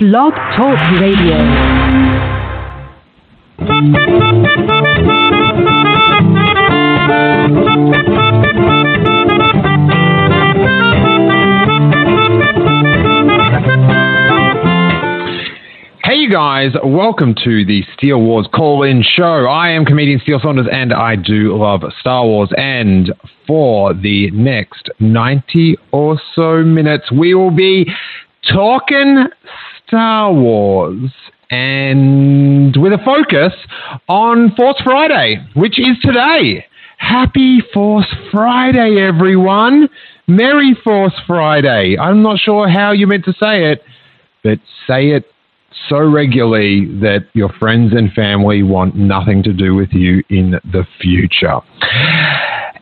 Blog Talk Radio. Hey, guys, welcome to the Steele Wars call in show. I am comedian Steele Saunders and I do love Star Wars. And for the next 90 or so minutes, we will be talking Star Wars and with a focus on Force Friday, which is today. Happy Force Friday, everyone. Merry Force Friday. I'm not sure how you meant to say it, but say it so regularly that your friends and family want nothing to do with you in the future.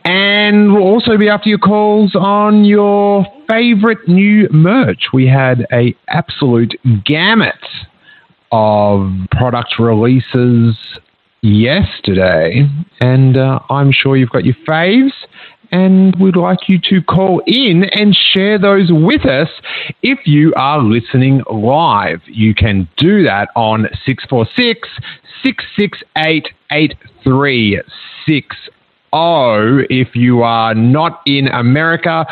And we'll also be after your calls on your favorite new merch. We had a absolute gamut of product releases yesterday, and uh, I'm sure you've got your faves and we'd like you to call in and share those with us if you are listening live. You can do that on 646 668 8360. If you are not in America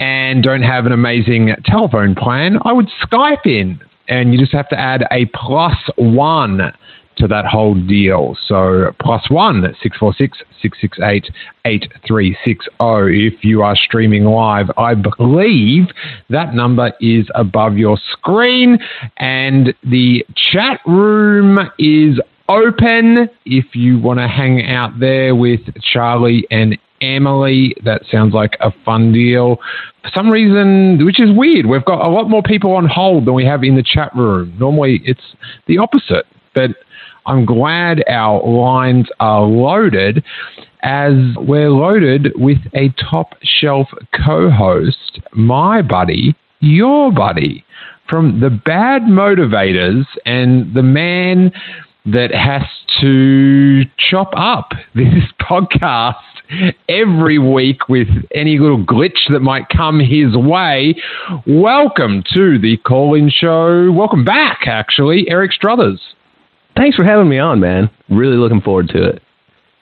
and don't have an amazing telephone plan, I would Skype in and you just have to add a plus one to that whole deal. So plus one, 646 668 8360. If you are streaming live, I believe that number is above your screen. And the chat room is open if you want to hang out there with Charlie and Emily. That sounds like a fun deal. For some reason, which is weird, we've got a lot more people on hold than we have in the chat room. Normally it's the opposite. But I'm glad our lines are loaded as we're loaded with a top shelf co host, my buddy, your buddy, from the bad motivators and the man that has to chop up this podcast every week with any little glitch that might come his way. Welcome to the call in show. Welcome back, actually, Eric Struthers. Thanks for having me on, man. Really looking forward to it.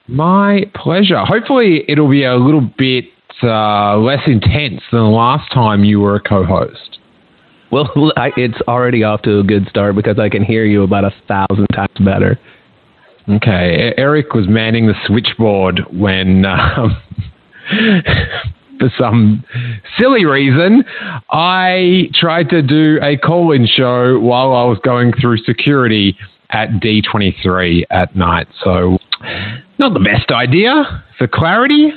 My pleasure. Hopefully, it'll be a little bit uh, less intense than the last time you were a co host. Well, I, it's already off to a good start because I can hear you about a thousand times better. Okay. Eric was manning the switchboard when, um, for some silly reason, I tried to do a call in show while I was going through security at D23 at night. So, not the best idea for clarity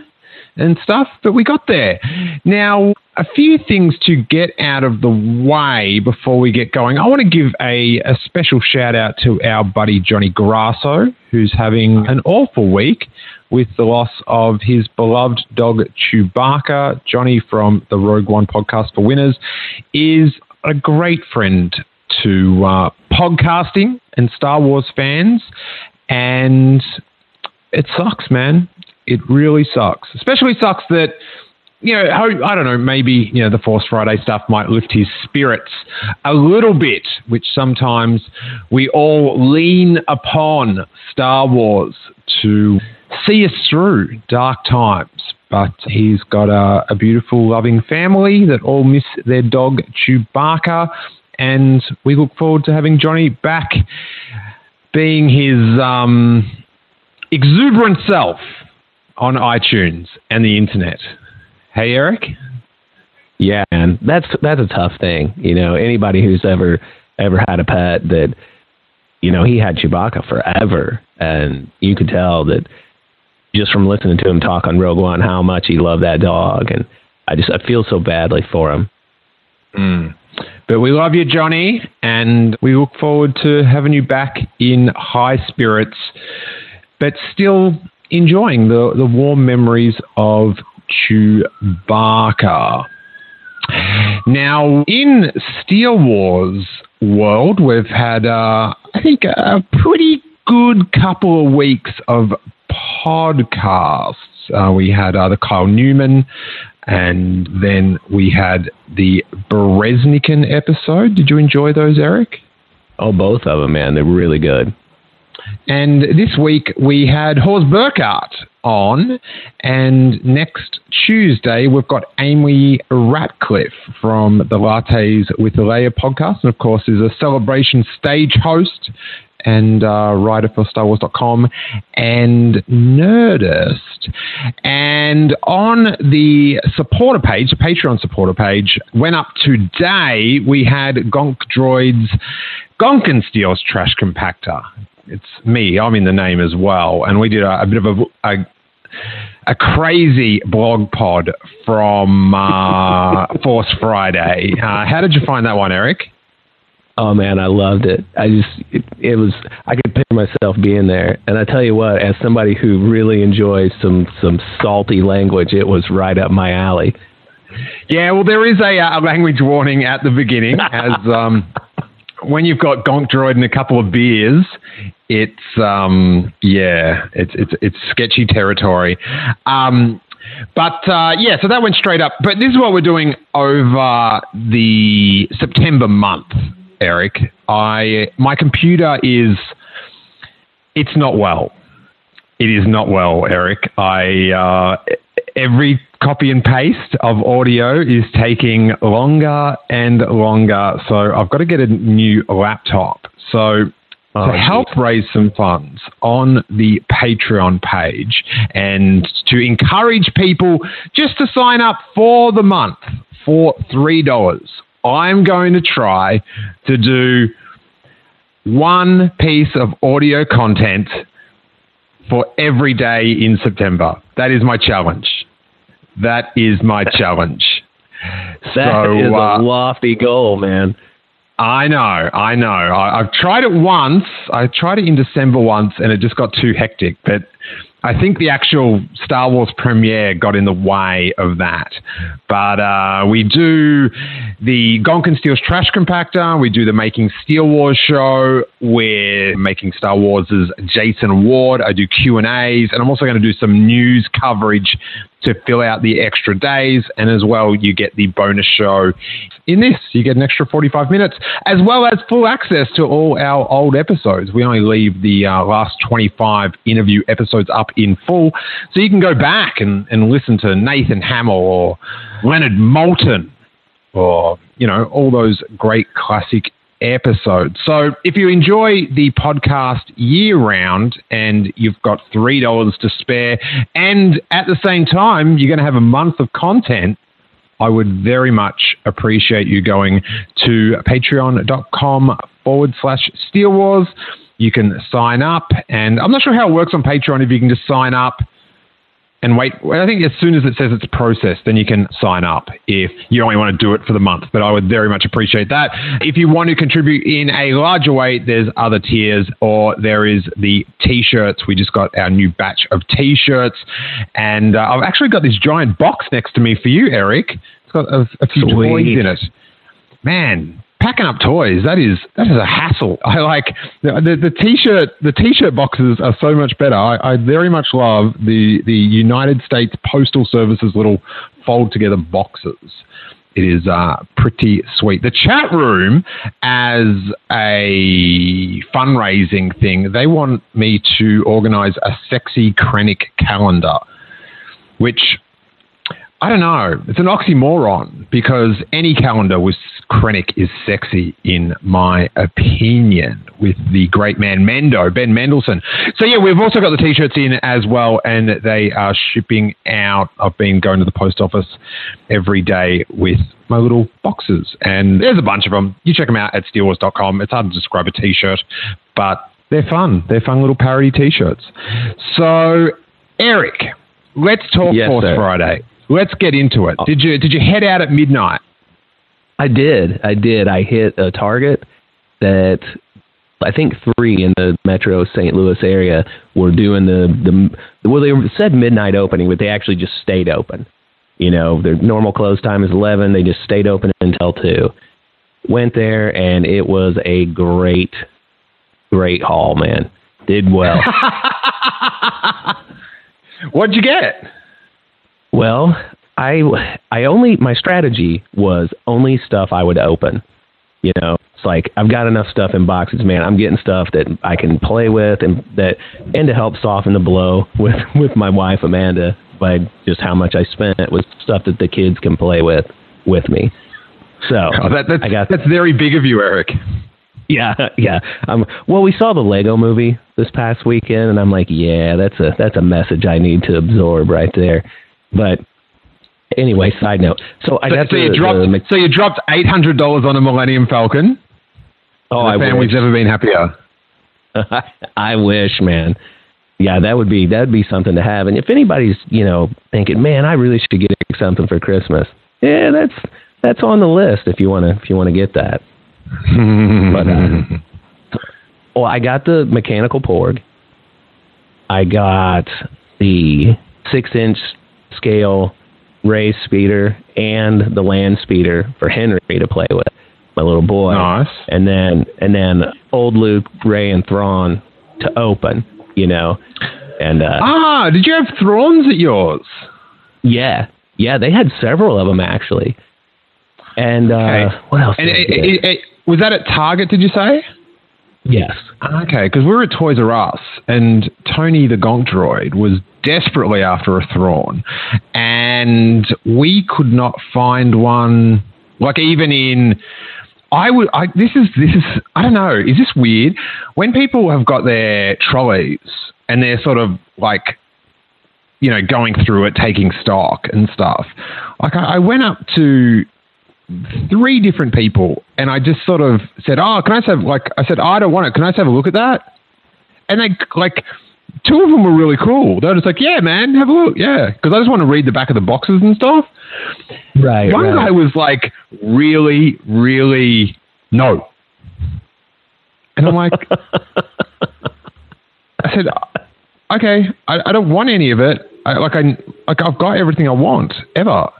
and stuff, but we got there. Now, a few things to get out of the way before we get going. I want to give a, a special shout out to our buddy Johnny Grasso, who's having an awful week with the loss of his beloved dog Chewbacca. Johnny from the Rogue One podcast for winners is a great friend to uh, podcasting and Star Wars fans, and it sucks, man. It really sucks. Especially sucks that you know, I don't know, maybe, you know, the Force Friday stuff might lift his spirits a little bit, which sometimes we all lean upon Star Wars to see us through dark times. But he's got a, a beautiful, loving family that all miss their dog Chewbacca and we look forward to having Johnny back being his um, exuberant self on iTunes and the internet. Hey, Eric. Yeah, man, that's that's a tough thing. You know, anybody who's ever ever had a pet that, you know, he had Chewbacca forever, and you could tell that just from listening to him talk on Rogue One how much he loved that dog, and I just I feel so badly for him. Mm. But we love you, Johnny, and we look forward to having you back in high spirits, but still enjoying the, the warm memories of Chewbacca. Now, in Steele Wars world, we've had, uh, I think, a pretty good couple of weeks of podcasts. Uh, we had uh, the Kyle Newman, and then we had the Bereznikan episode. Did you enjoy those, Eric? Oh, both of them, man. They're really good. And this week we had Horst Burkhardt on, and next Tuesday we've got Amy Ratcliffe from the Lattes with the Leia podcast, and of course is a celebration stage host and uh, writer for StarWars.com and Nerdist. And on the supporter page, the Patreon supporter page, went up today, we had Gonk Droid's Gonkensteel's Trash Compactor. It's me, I'm in the name as well. And we did a, a bit of a, a a crazy blog pod from uh, Force Friday. Uh, how did you find that one, Eric? Oh man, I loved it. I just it, it, was I could picture myself being there. And I tell you what, as somebody who really enjoys some some salty language, it was right up my alley. Yeah, well, there is a, a language warning at the beginning, as um, when you've got Gonk Droid and a couple of beers, it's um, yeah, it's it's it's sketchy territory. Um, but uh, yeah, so that went straight up. But this is what we're doing over the September month. Eric. I my computer is it's not well. It is not well, Eric. I uh, every copy and paste of audio is taking longer and longer. So I've got to get a new laptop. So oh, to help raise some funds on the Patreon page and to encourage people just to sign up for the month for $3 I'm going to try to do one piece of audio content for every day in September. That is my challenge. That is my challenge. That so, is a uh, lofty goal, man. I know, I know. I, have tried it once. I tried it in December once, and it just got too hectic. But I think the actual Star Wars premiere got in the way of that. But uh, we do the Gonk and Steele's Trash Compactor. We do the Making Steele Wars show. We're making Star Wars' Jason Ward. I do Q and A's, and I'm also going to do some news coverage to fill out the extra days. And as well, you get the bonus show in this. You get an extra 45 minutes, as well as full access to all our old episodes. We only leave the uh, last 25 interview episodes up in full. So you can go back and, and listen to Nathan Hamill or Leonard Maltin or, you know, all those great classic episode. So if you enjoy the podcast year round and you've got $3 to spare, and at the same time, you're going to have a month of content, I would very much appreciate you going to patreon.com forward slash steele Wars. You can sign up, and I'm not sure how it works on Patreon if you can just sign up and wait. I think as soon as it says it's processed, then you can sign up if you only want to do it for the month. But I would very much appreciate that. If you want to contribute in a larger way, there's other tiers, or there is the t-shirts. We just got our new batch of t-shirts, and uh, I've actually got this giant box next to me for you, Eric. It's got a, a few Sweet. toys in it. Man, packing up toys that is that is a hassle. I like the, the, t-shirt the t-shirt boxes are so much better. I, I, very much love the the United States Postal Service's little fold together boxes. It is uh, pretty sweet. The chat room, as a fundraising thing, they want me to organize a sexy Krennic calendar, which I don't know. It's an oxymoron because any calendar with Krennic is sexy, in my opinion, with the great man Mendo, Ben Mendelsohn. So, yeah, we've also got the t shirts in as well, and they are shipping out. I've been going to the post office every day with my little boxes, and there's a bunch of them. You check them out at steelewars.com. It's hard to describe a t shirt, but they're fun. They're fun little parody t shirts. So, Eric, let's talk yes, Force sir. Friday. Let's get into it. Did you did you head out at midnight? I did. I did. I hit a target that I think three in the Metro St. Louis area were doing the the well they said midnight opening, but they actually just stayed open. You know, their normal close time is eleven. They just stayed open until two. Went there and it was a great, great haul, man. Did well. What'd you get? Well, I I only my strategy was only stuff I would open. You know, it's like I've got enough stuff in boxes, man. I'm getting stuff that I can play with and that and to help soften the blow with with my wife Amanda by just how much I spent with stuff that the kids can play with with me. So Oh, that, that's, I got that's very big of you, Eric. yeah, yeah. Um, well, we saw the Lego Movie this past weekend, and I'm like, yeah, that's a that's a message I need to absorb right there. But anyway, side note. So I So, got so the, you dropped. the so you dropped eight hundred dollars on a Millennium Falcon. oh, the I family's wish. never been happier. I wish, man. Yeah, that would be that'd be something to have. And if anybody's you know thinking, man, I really should get something for Christmas. Yeah, that's that's on the list if you want to if you want to get that. But uh, well, I got the mechanical Porg. I got the six inch scale race speeder and the land speeder for Henry to play with, my little boy. Nice. And then and then old Luke, Rey, and Thrawn to open. You know, and uh, ah, did you have Thrawns at yours? yeah, yeah, they had several of them actually. And uh, Okay. what else? And it, it, it, was that at Target? Did you say? Yes. Okay, because we were at Toys R Us, and Tony the Gonk Droid was desperately after a Thrawn, and we could not find one. Like even in, I would. I this is this is. I don't know. Is this weird? When people have got their trolleys and they're sort of like, you know, going through it, taking stock and stuff. Like I, I went up to three different people, and I just sort of said, "Oh, can I just have like?" I said, oh, "I don't want it. Can I just have a look at that?" And they like two of them were really cool. They were just like, "Yeah, man, have a look." Yeah, because I just want to read the back of the boxes and stuff. Right. One right. guy was like, "Really, really, no," and I'm like, I said, "Okay, I, I don't want any of it. I, like I like I've got everything I want ever."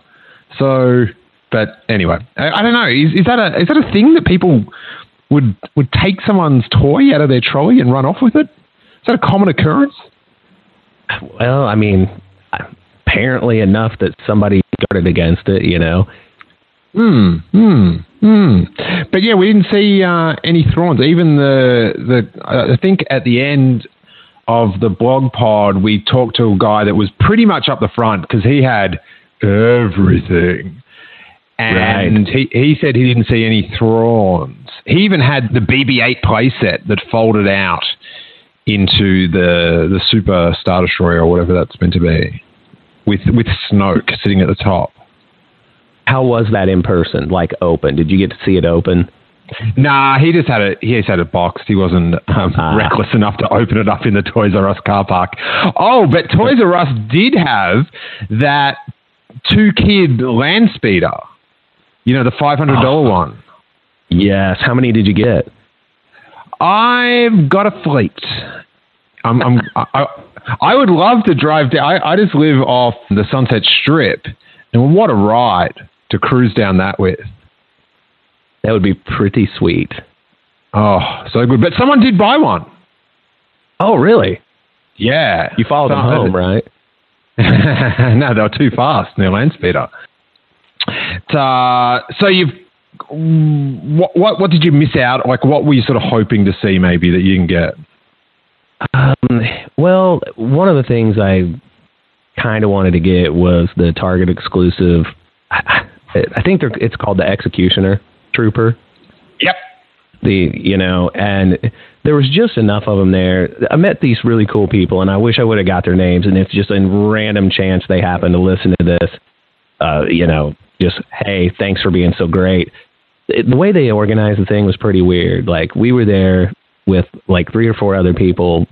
So, but anyway, I, I don't know. Is, is that a is that a thing that people would would take someone's toy out of their trolley and run off with it? Is that a common occurrence? Well, I mean, apparently enough that somebody guarded against it, you know. Hmm. Hmm. Hmm. But yeah, we didn't see uh, any Thrawns. Even the the uh, I think at the end of the blog pod, we talked to a guy that was pretty much up the front because he had everything. And he, he said he didn't see any Thrawns. He even had the BB-8 playset that folded out into the the Super Star Destroyer or whatever that's meant to be, with with Snoke sitting at the top. How was that in person? Like open? Did you get to see it open? Nah, he just had a he just had it boxed. He wasn't um, Ah. reckless enough to open it up in the Toys R Us car park. Oh, but Toys R Us did have that two kid land speeder. You know, the five hundred dollar ah. one. Yes. How many did you get? I've got a fleet. I'm, I'm I, I would love to drive down. I, I just live off the Sunset Strip, and what a ride to cruise down that with. That would be pretty sweet. Oh, so good. But someone did buy one. Oh, really? Yeah, You followed them home, right? no, they were too fast in their land speeder. Uh, so you've what, what what did you miss out? Like, what were you sort of hoping to see maybe that you can get? Um, well, one of the things I kind of wanted to get was the Target exclusive. I, I think they're, it's called the Executioner Trooper. Yep. the you know and there was just enough of them there i met these really cool people and i wish i would have got their names and it's just a random chance they happen to listen to this uh you know just hey thanks for being so great. It, the way they organized the thing was pretty weird. Like we were there with like three or four other people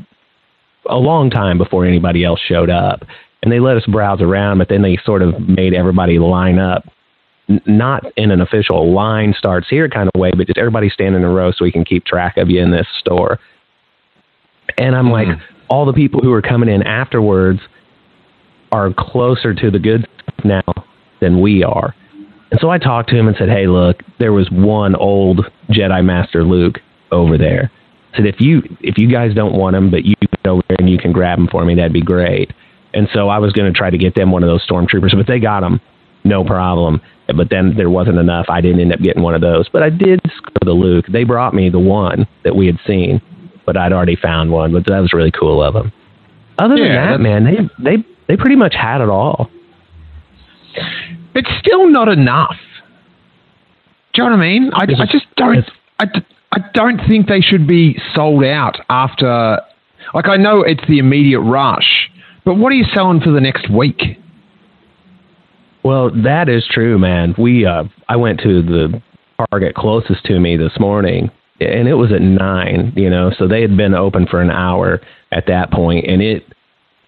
a long time before anybody else showed up. And they let us browse around but then they sort of made everybody line up. N- not in an official line starts here kind of way, but just everybody standing in a row so we can keep track of you in this store. And I'm like, hmm. all the people who are coming in afterwards are closer to the good stuff now than we are. And so I talked to him and said, "Hey, look, there was one old Jedi Master Luke over there. I said if you if you guys don't want him, but you go over there and you can grab him for me, that'd be great." And so I was going to try to get them one of those stormtroopers, but they got him, no problem. But then there wasn't enough. I didn't end up getting one of those, but I did score the Luke. They brought me the one that we had seen, but I'd already found one. But that was really cool of them. Other than that, man, they they they pretty much had it all. It's still not enough. Do you know what I mean? I, I just don't. I, I don't think they should be sold out after. Like I know it's the immediate rush, but what are you selling for the next week? Well, that is true, man. We uh, I went to the Target closest to me this morning, and it was at nine. You know, so they had been open for an hour at that point, and it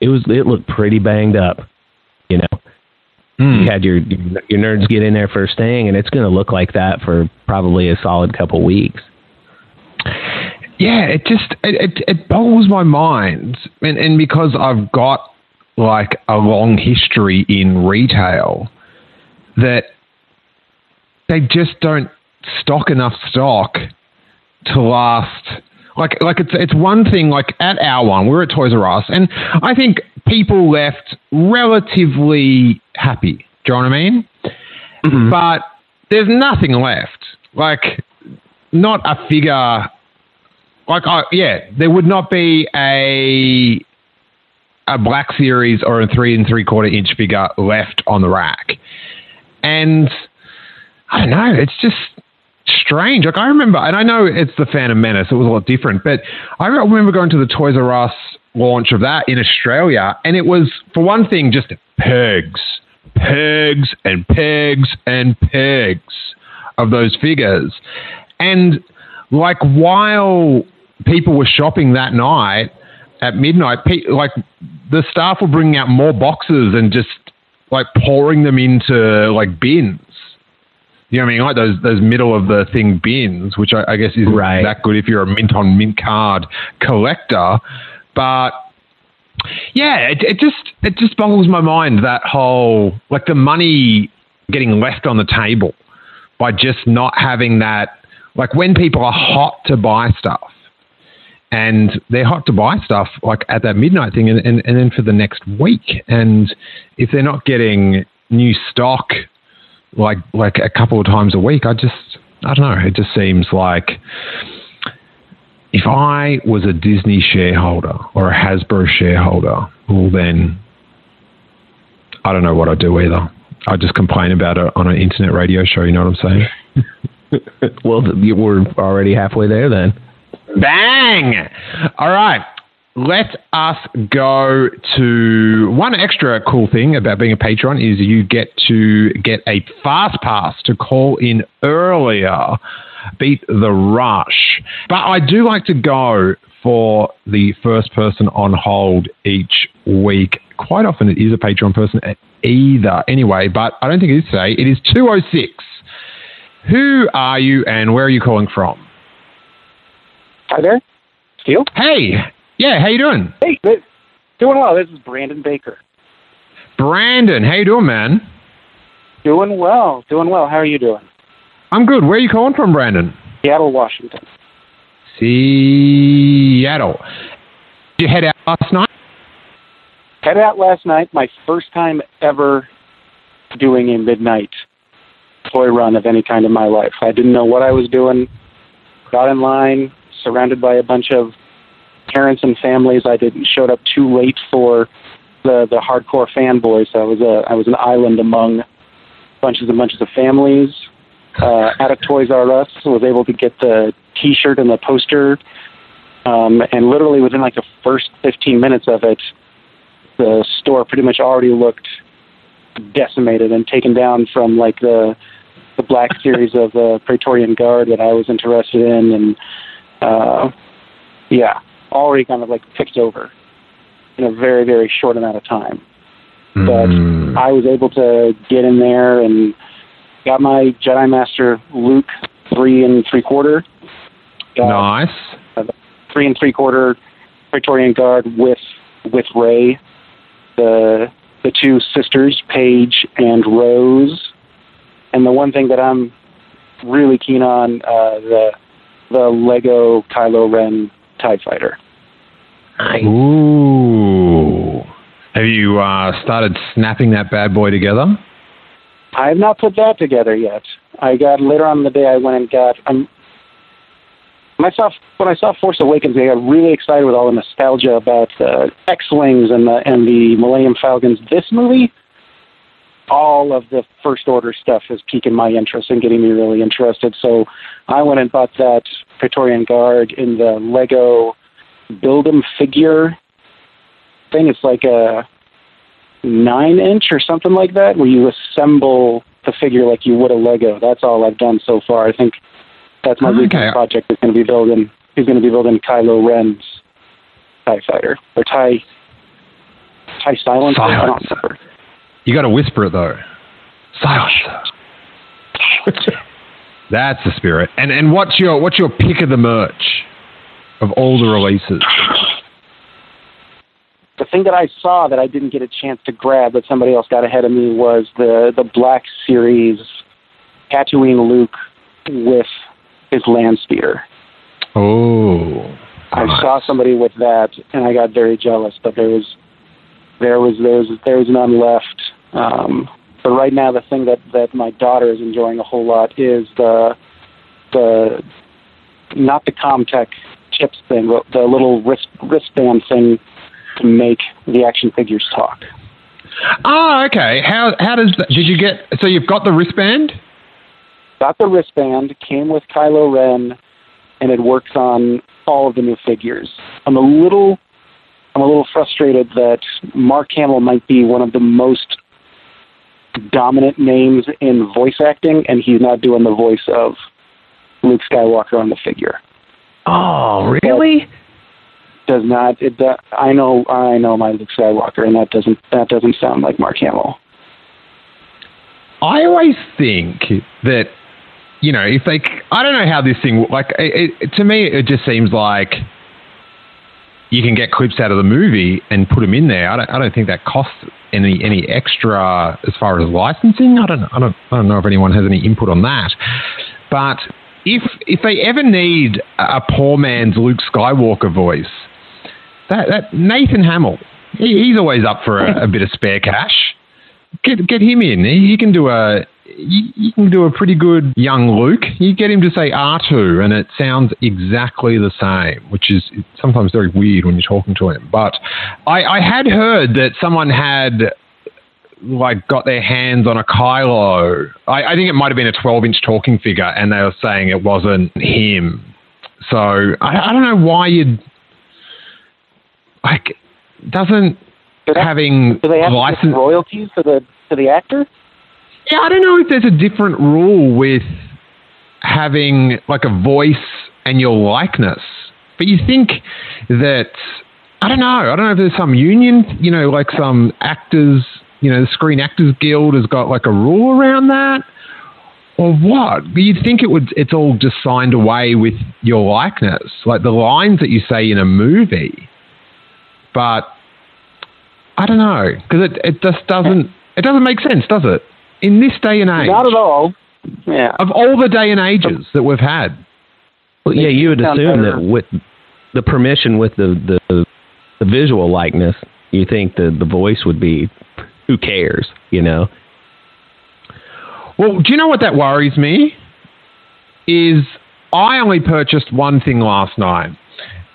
it was it looked pretty banged up. You know, Hmm. you had your your nerds get in there first thing, and it's going to look like that for probably a solid couple weeks. Yeah, it just it, it, it boggles my mind, and and because I've got like a long history in retail, that they just don't stock enough stock to last. Like like it's it's one thing. Like at our one, we we're at Toys R Us, and I think people left relatively happy. Do you know what I mean? But there's nothing left. Like not a figure like uh, yeah, there would not be a a black series or a three and three quarter inch figure left on the rack, and I don't know, it's just strange. Like I remember, and I know it's the Phantom Menace; it was a lot different, but I remember going to the Toys R Us launch of that in Australia, and it was for one thing just pegs, pegs, and pegs and pegs of those figures, and like while people were shopping that night at midnight, like the staff were bringing out more boxes and just like pouring them into like bins. You know what I mean? Like those those middle of the thing bins, which I, I guess isn't Right. that good if you're a mint on mint card collector. But yeah, it, it just it just boggles my mind that whole like the money getting left on the table by just not having that like when people are hot to buy stuff and they're hot to buy stuff like at that midnight thing and, and, and then for the next week and if they're not getting new stock like like a couple of times a week i just i don't know it just seems like if i was a disney shareholder or a hasbro shareholder well then i don't know what i'd do either i just complain about it on an internet radio show you know what i'm saying Well, we're already halfway there then. Bang! All right. Let us go to one extra cool thing about being a patron is you get to get a fast pass to call in earlier, beat the rush. But I do like to go for the first person on hold each week. Quite often it is a Patreon person either. Anyway, but I don't think it is today. It is 206. Who are you and where are you calling from? Hi there. Steele? Hey, yeah, how you doing? Hey. Doing well. This is Brandon Baker. Brandon, how you doing, man? Doing well. Doing well. How are you doing? I'm good. Where are you calling from, Brandon? Seattle, Washington. Seattle. Did you head out last night? Headed out last night. My first time ever doing a midnight toy run of any kind in my life. I didn't know what I was doing. Got in line, surrounded by a bunch of parents and families. I didn't showed up too late for the the hardcore fanboys. I was a I was an island among bunches and bunches of families. Uh, at a Toys R Us, was able to get the T-shirt and the poster, um, and literally within like the first 15 minutes of it, the store pretty much already looked decimated and taken down from like the the black series of the Praetorian Guard that I was interested in, and uh, yeah, already kind of like picked over in a very very short amount of time. But Mm. I was able to get in there and got my Jedi Master Luke three and three quarter. Nice. three and three quarter Praetorian Guard with with Rey, the the two sisters Paige and Rose, and the one thing that I'm really keen on uh, the the Lego Kylo Ren Tie Fighter. Ooh. Have you uh, started snapping that bad boy together? I have not put that together yet. I got later on in the day. I went and got. I'm. When I saw when I saw Force Awakens, I got really excited with all the nostalgia about the X-wings and the and the Millennium Falcons. This movie, all of the First Order stuff is piquing my interest and getting me really interested. So I went and bought that Praetorian Guard in the Lego Build 'em figure thing. It's like a nine inch or something like that, where you assemble the figure like you would a Lego. That's all I've done so far. I think that's my oh, Okay. weekend project. Is going to be building. He's going to be building Kylo Ren's Tie Fighter or Tie Tie Silence. Silence. You got to whisper it though. Silence. That's the spirit. And and what's your what's your pick of the merch of all the releases? the thing that I saw that I didn't get a chance to grab, that somebody else got ahead of me, was the the Black Series Tatooine Luke with his land speeder. Oh. I nice. saw somebody with that, and I got very jealous. But there was there was there was there was none left. Um, but right now, the thing that that my daughter is enjoying a whole lot is the the not the CommTech chips thing, but the little wrist wristband thing to make the action figures talk. Oh, okay. How how does that, did you get? So you've got the wristband? Got the wristband, came with Kylo Ren, and it works on all of the new figures. I'm a little I'm a little frustrated that Mark Hamill might be one of the most dominant names in voice acting, and he's not doing the voice of Luke Skywalker on the figure. Oh, really? Does not it? do- I know I know my Luke Skywalker, and that doesn't that doesn't sound like Mark Hamill. I always think that you know if they I don't know how this thing like it, it, to me it just seems like you can get clips out of the movie and put them in there. I don't, I don't think that costs any any extra as far as licensing. I don't I don't I don't know if anyone has any input on that. But if if they ever need a poor man's Luke Skywalker voice, that, that Nathan Hamill, he, he's always up for a, a bit of spare cash get get him in. He, he can do a he, he can do a pretty good young Luke. You get him to say R two, and it sounds exactly the same, which is sometimes very weird when you're talking to him. But I, I had heard that someone had like got their hands on a Kylo. I, I think it might have been a 12 inch talking figure, and they were saying it wasn't him. So I, I don't know why you'd like doesn't Do they, having do they have license royalties for the to the actor? Yeah, I don't know if there's a different rule with having like a voice and your likeness, but you think that I don't know. I don't know if there's some union, you know, like some actors, you know, the Screen Actors Guild has got like a rule around that, or what? But you'd think it would. It's all just signed away with your likeness, like the lines that you say in a movie. But I don't know because it it just doesn't it doesn't make sense, does it? In this day and age, Not at all. Yeah. of all the day and ages that we've had, Well, yeah, you would assume better. that with the permission with the, the the visual likeness, you think that the voice would be who cares, you know? Well, do you know what that worries me? Is I only purchased one thing last night,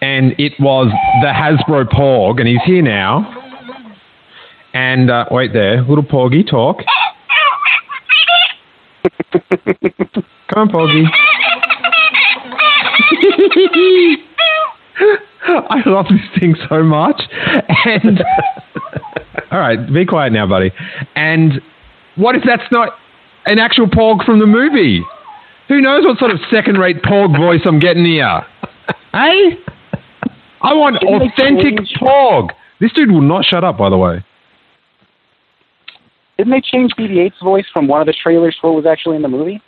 and it was the Hasbro Porg, and he's here now. And uh, wait there, little Porgy, talk. Come on, Porgy. I love this thing so much. And all right, be quiet now, buddy. And what if that's not an actual Porg from the movie? Who knows what sort of second-rate Porg voice I'm getting here? Hey, I want authentic change- Porg. This dude will not shut up, by the way. Didn't they change BB-8's voice from one of the trailers to what was actually in the movie?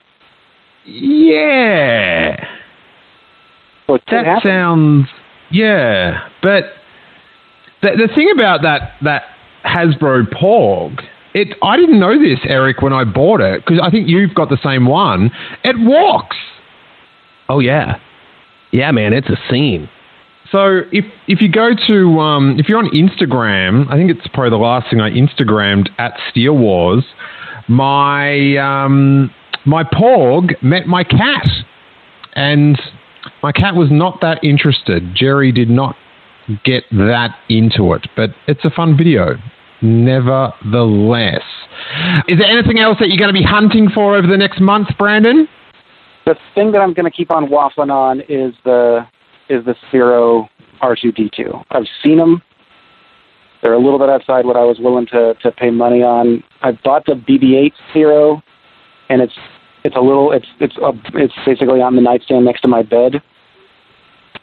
Yeah. So That happen. sounds yeah, but the the thing about that that Hasbro Porg, it I didn't know this, Eric, when I bought it because I think you've got the same one. It walks. Oh yeah, yeah, man, it's a scene. So if if you go to um, if you're on Instagram, I think it's probably the last thing I Instagrammed at Steele Wars. My um, my Porg met my cat, and my cat was not that interested. Jerry did not get that into it, but it's a fun video. Nevertheless, is there anything else that you're going to be hunting for over the next month, Brandon? The thing that I'm going to keep on waffling on is the is the Sphero R2D2. I've seen them. They're a little bit outside what I was willing to to pay money on. I bought the BB-8 Sphero, and it's it's a little it's it's a, it's basically on the nightstand next to my bed.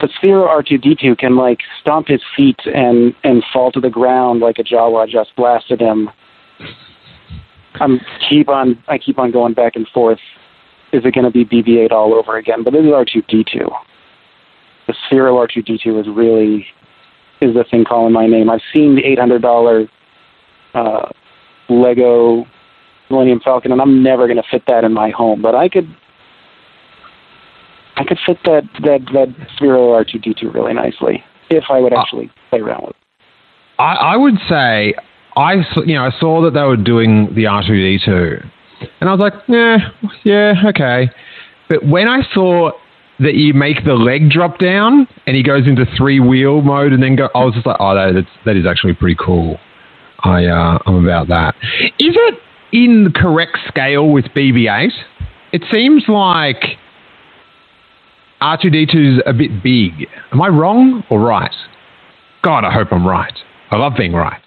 The Sphero R2D2 can like stomp his feet and and fall to the ground like a Jawa just blasted him. I'm keep on I keep on going back and forth is it going to be BB-8 all over again? But this is R2D2. The Sphero R2D2 is really is the thing calling my name. I've seen the $800 uh, Lego Millennium Falcon, and I'm never going to fit that in my home. But I could, I could fit that that that Sphero R2D2 really nicely if I would actually play around with. it. I, I would say I you know I saw that they were doing the R two D two, and I was like, yeah, yeah, okay. But when I saw that you make the leg drop down and he goes into three wheel mode and then go, I was just like, oh, that is, that is actually pretty cool. I uh, I'm about that. Is it in the correct scale with BB eight? It seems like R two D 2s a bit big. Am I wrong or right? God, I hope I'm right. I love being right.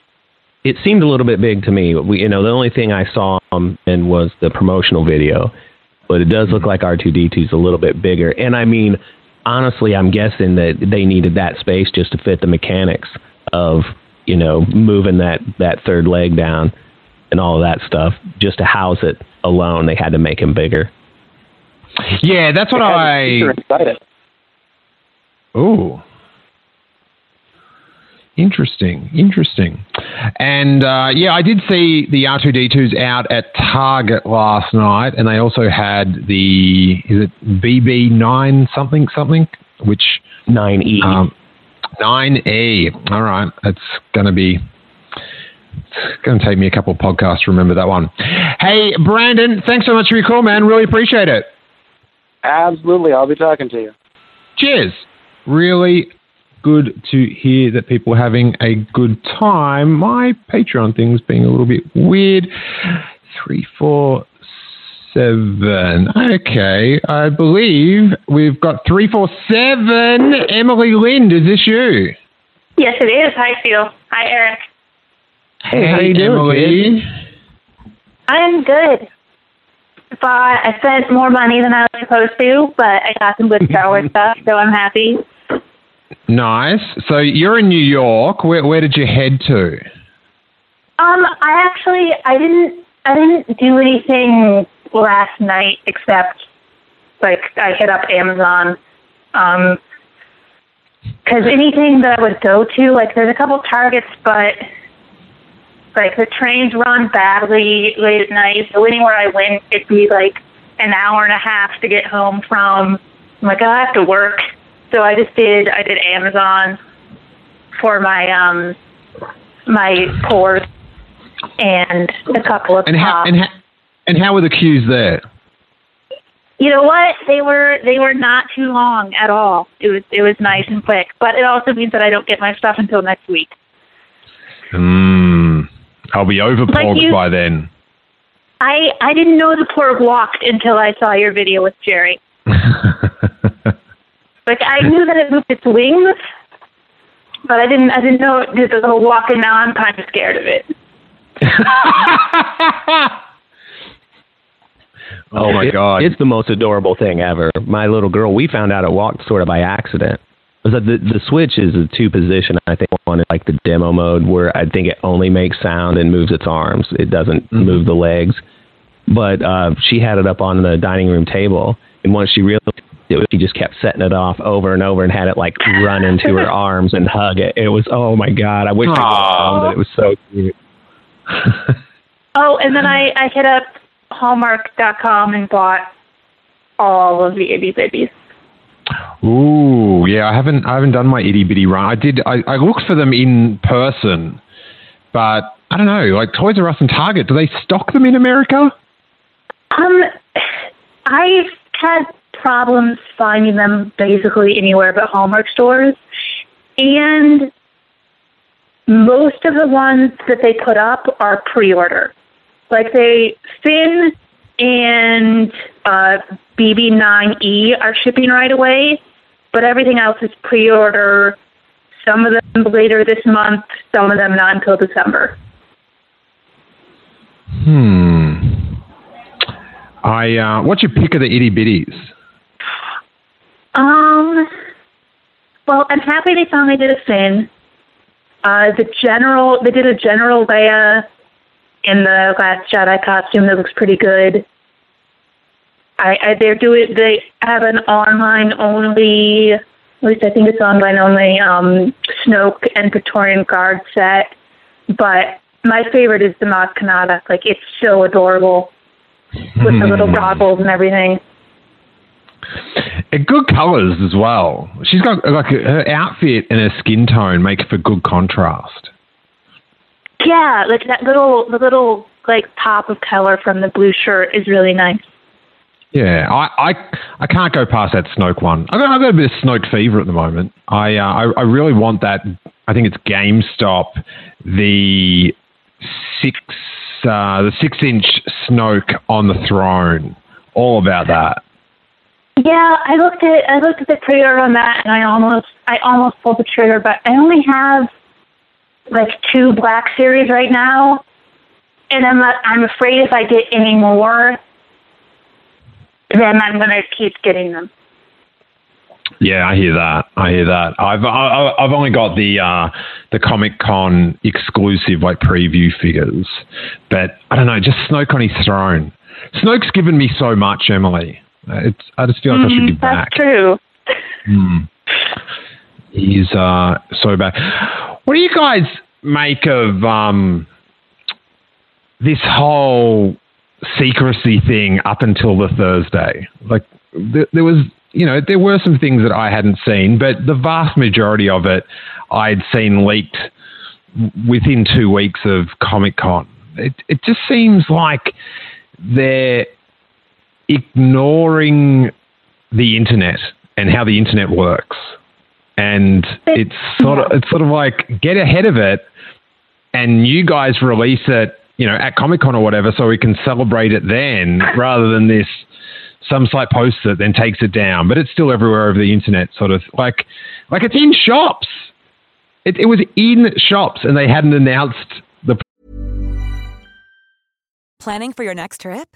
It seemed a little bit big to me. We, you know, the only thing I saw um, in was the promotional video, but it does look like R2D2 is a little bit bigger. And I mean, honestly, I'm guessing that they needed that space just to fit the mechanics of you know moving that that third leg down and all of that stuff. Just to house it alone, they had to make him bigger. Yeah, that's what I. has a I. speaker inside it. Ooh. Interesting, interesting. And uh, yeah, I did see the R2D2s out at Target last night, and they also had the, is it BB9 something something? Which, 9E. um, 9E. All right, it's going to be. It's going to take me a couple of podcasts to remember that one. Hey, Brandon, thanks so much for your call, man. Really appreciate it. Absolutely, I'll be talking to you. Cheers. Really good to hear that people are having a good time. My Patreon thing's being a little bit weird. Three, four, seven. Okay, I believe we've got three, four, seven. Emily Lind, is this you? Yes, it is. Hi, Phil. Hi, Eric. Hey, how you doing, Emily. I'm good. But I spent more money than I was supposed to, but I got some good Star Wars stuff, so I'm happy. Nice. So you're in New York. Where, where did you head to? Um, I actually I didn't I didn't do anything last night except like I hit up Amazon. Um 'cause anything that I would go to, like there's a couple targets, but like the trains run badly late at night. So anywhere I went, it'd be like an hour and a half to get home from. I'm like, I have to work, so I just did. I did Amazon for my um my course and a couple of And how, and, how, and how were the queues there? You know what? They were they were not too long at all. It was it was nice and quick, but it also means that I don't get my stuff until next week. Hmm. I'll be overplugged you- by then. I I didn't know the Porg walked until I saw your video with Jerry. Like I knew that it moved its wings, but I didn't I didn't know it did the whole walk, and now I'm kind of scared of it. oh my It- god. It's the most adorable thing ever. My little girl, we found out it walked sort of by accident. was that the the switch is a two position. I think one is like the demo mode where I think it only makes sound and moves its arms. It doesn't Mm-hmm. move the legs. But uh, she had it up on the dining room table, and once she realized it, was- she just kept setting it off over and over and had it like run into her arms and hug it. It was oh my god! I wish I could have filmed it. It was so cute. Oh, and then I, I hit up Hallmark.com and bought all of the itty bitties. Ooh, yeah. I haven't I haven't done my itty bitty run. I did. I, I looked for them in person, but I don't know. Like Toys R Us and Target, do they stock them in America? Um, I've had problems finding them basically anywhere but Hallmark stores, and most of the ones that they put up are pre-order. Like they Finn and uh, BB9E are shipping right away, but everything else is pre-order. Some of them later this month, some of them not until December. Hmm. I uh, what's your pick of the itty bitties? Um. Well, I'm happy they finally did a Finn. Uh, the general, they did a General Leia in the Last Jedi costume that looks pretty good. I, I they're doing they have an online only, at least I think it's online only, um, Snoke and Praetorian Guard set. But my favorite is the Maz Kanata. Like it's so adorable with the little goggles and everything. And good colors as well. She's got like her outfit and her skin tone make for good contrast. Yeah, like that little the little like pop of color from the blue shirt is really nice. Yeah, I, I, I can't go past that Snoke one. I've got, I've got a bit of Snoke fever at the moment. I, uh, I, I really want that. I think it's GameStop, the six, uh, the six inch Snoke on the throne. All about that. Yeah, I looked at I looked at the pre-order on that, and I almost I almost pulled the trigger, but I only have like two Black Series right now, and I'm I'm afraid if I get any more, then I'm gonna keep getting them. Yeah, I hear that. I hear that. I've I, I've only got the uh, the Comic Con exclusive like preview figures, but I don't know. Just Snoke on his throne. Snoke's given me so much, Emily. Uh, It's I just feel like I should be Mhm, back. That's true. Hmm. He's uh, so bad. What do you guys make of um, this whole secrecy thing up until the Thursday? Like, th- there was, you know, there were some things that I hadn't seen, but the vast majority of it I'd seen leaked within two weeks of Comic Con. It, it just seems like they're ignoring the internet and how the internet works. And it's sort of it's sort of like get ahead of it and you guys release it, you know, at Comic Con or whatever so we can celebrate it then rather than this some site posts it then takes it down, but it's still everywhere over the internet sort of like like it's in shops. It, it was in shops and they hadn't announced the Planning for your next trip?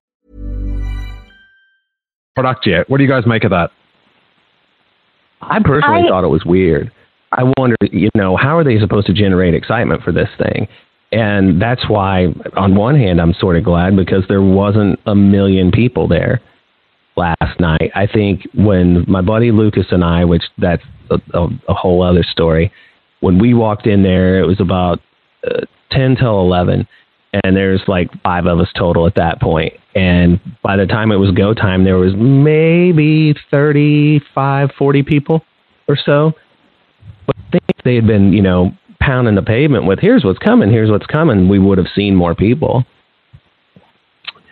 Product yet. What do you guys make of that? I personally I- thought it was weird. I wonder, you know, how are they supposed to generate excitement for this thing? And that's why, on one hand, I'm sort of glad because there wasn't a million people there last night. I think when my buddy Lucas and I, which that's a, a, a whole other story, when we walked in there, it was about uh, 10 till 11, and there's like five of us total at that point. And by the time it was go time, there was maybe 35, 40 people or so. But I think if they had been, you know, pounding the pavement with "Here's what's coming, here's what's coming," we would have seen more people.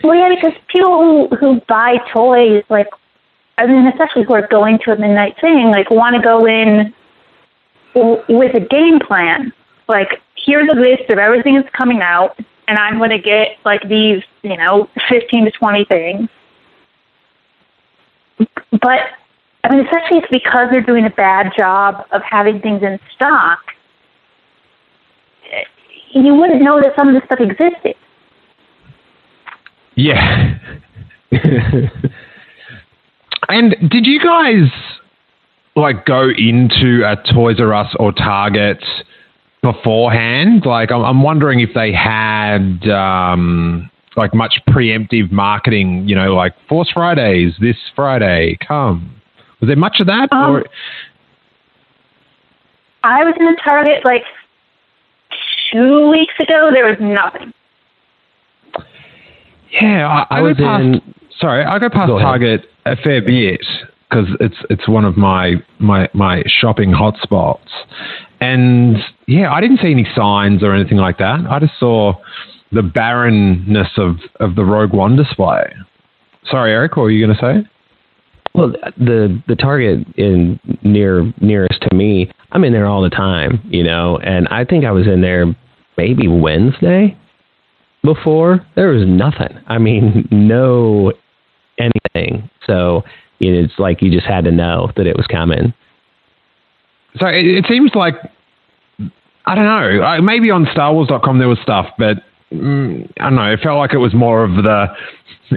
Well, yeah, because people who who buy toys, like, I mean, especially who are going to a midnight thing, like, want to go in with a game plan. Like, here's a list of everything that's coming out, and I'm going to get like these, you know, 15 to 20 things. But I mean, especially it's because they're doing a bad job of having things in stock. Eh, you wouldn't know that some of this stuff existed. Yeah. and did you guys like go into a Toys R Us or Target beforehand? Like, I'm, I'm wondering if they had um, like much preemptive marketing. You know, like Force Fridays this Friday, come. Was there much of that? Um, or I was in the Target like two weeks ago. There was nothing. Yeah, I, I was go past. in- Sorry, I go past Go. Target a fair bit because it's it's one of my my my shopping hotspots, and yeah, I didn't see any signs or anything like that. I just saw the barrenness of of the Rogue One display. Sorry, Eric, what were you going to say? Well, the the Target in near nearest to me, I'm in there all the time, you know, and I think I was in there maybe Wednesday before. There was nothing. I mean, no anything. So it's like you just had to know that it was coming. So it, it seems like I don't know. uh, Maybe on StarWars.com there was stuff, but mm, I don't know. It felt like it was more of the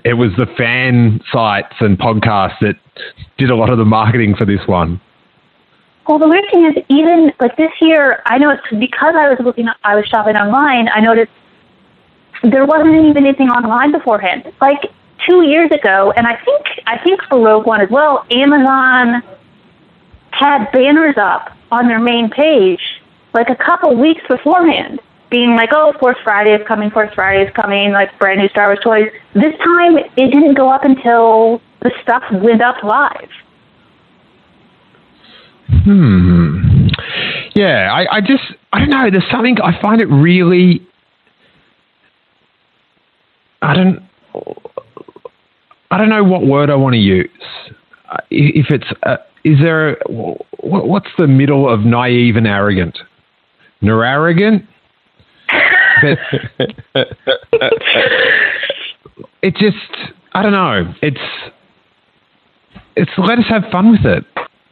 it was the fan sites and podcasts that did a lot of the marketing for this one. Well, the weird thing is, even like this year, I know it's because I was looking, I was shopping online. I noticed there wasn't even anything online beforehand. Like two years ago, and I think I think for Rogue One as well, Amazon had banners up on their main page like a couple weeks beforehand, being like, "Oh, Force Friday is coming, Force Friday is coming, like brand new Star Wars toys." This time, it didn't go up until the stuff went up live. Hmm. Yeah, I, I just I don't know. There's something I find it really. I don't. I don't know what word I want to use. Uh, If it's uh, is there wh- what's the middle of naive and arrogant? Arrogant. But it just I don't know. It's it's let us have fun with it.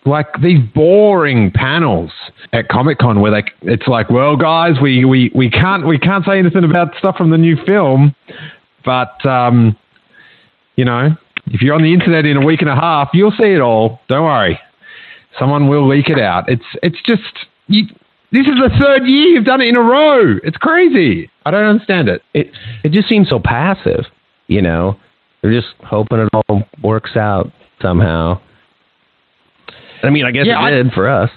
Like these boring panels at Comic Con where they it's like, well guys, we, we, we can't we can't say anything about stuff from the new film, but um, you know, if you're on the internet in a week and a half, you'll see it all. Don't worry. Someone will leak it out. It's it's just you, this is the third year you've done it in a row. It's crazy. I don't understand it. It it just seems so passive, you know. They're just hoping it all works out somehow. I mean, I guess Yeah, I- it did for us.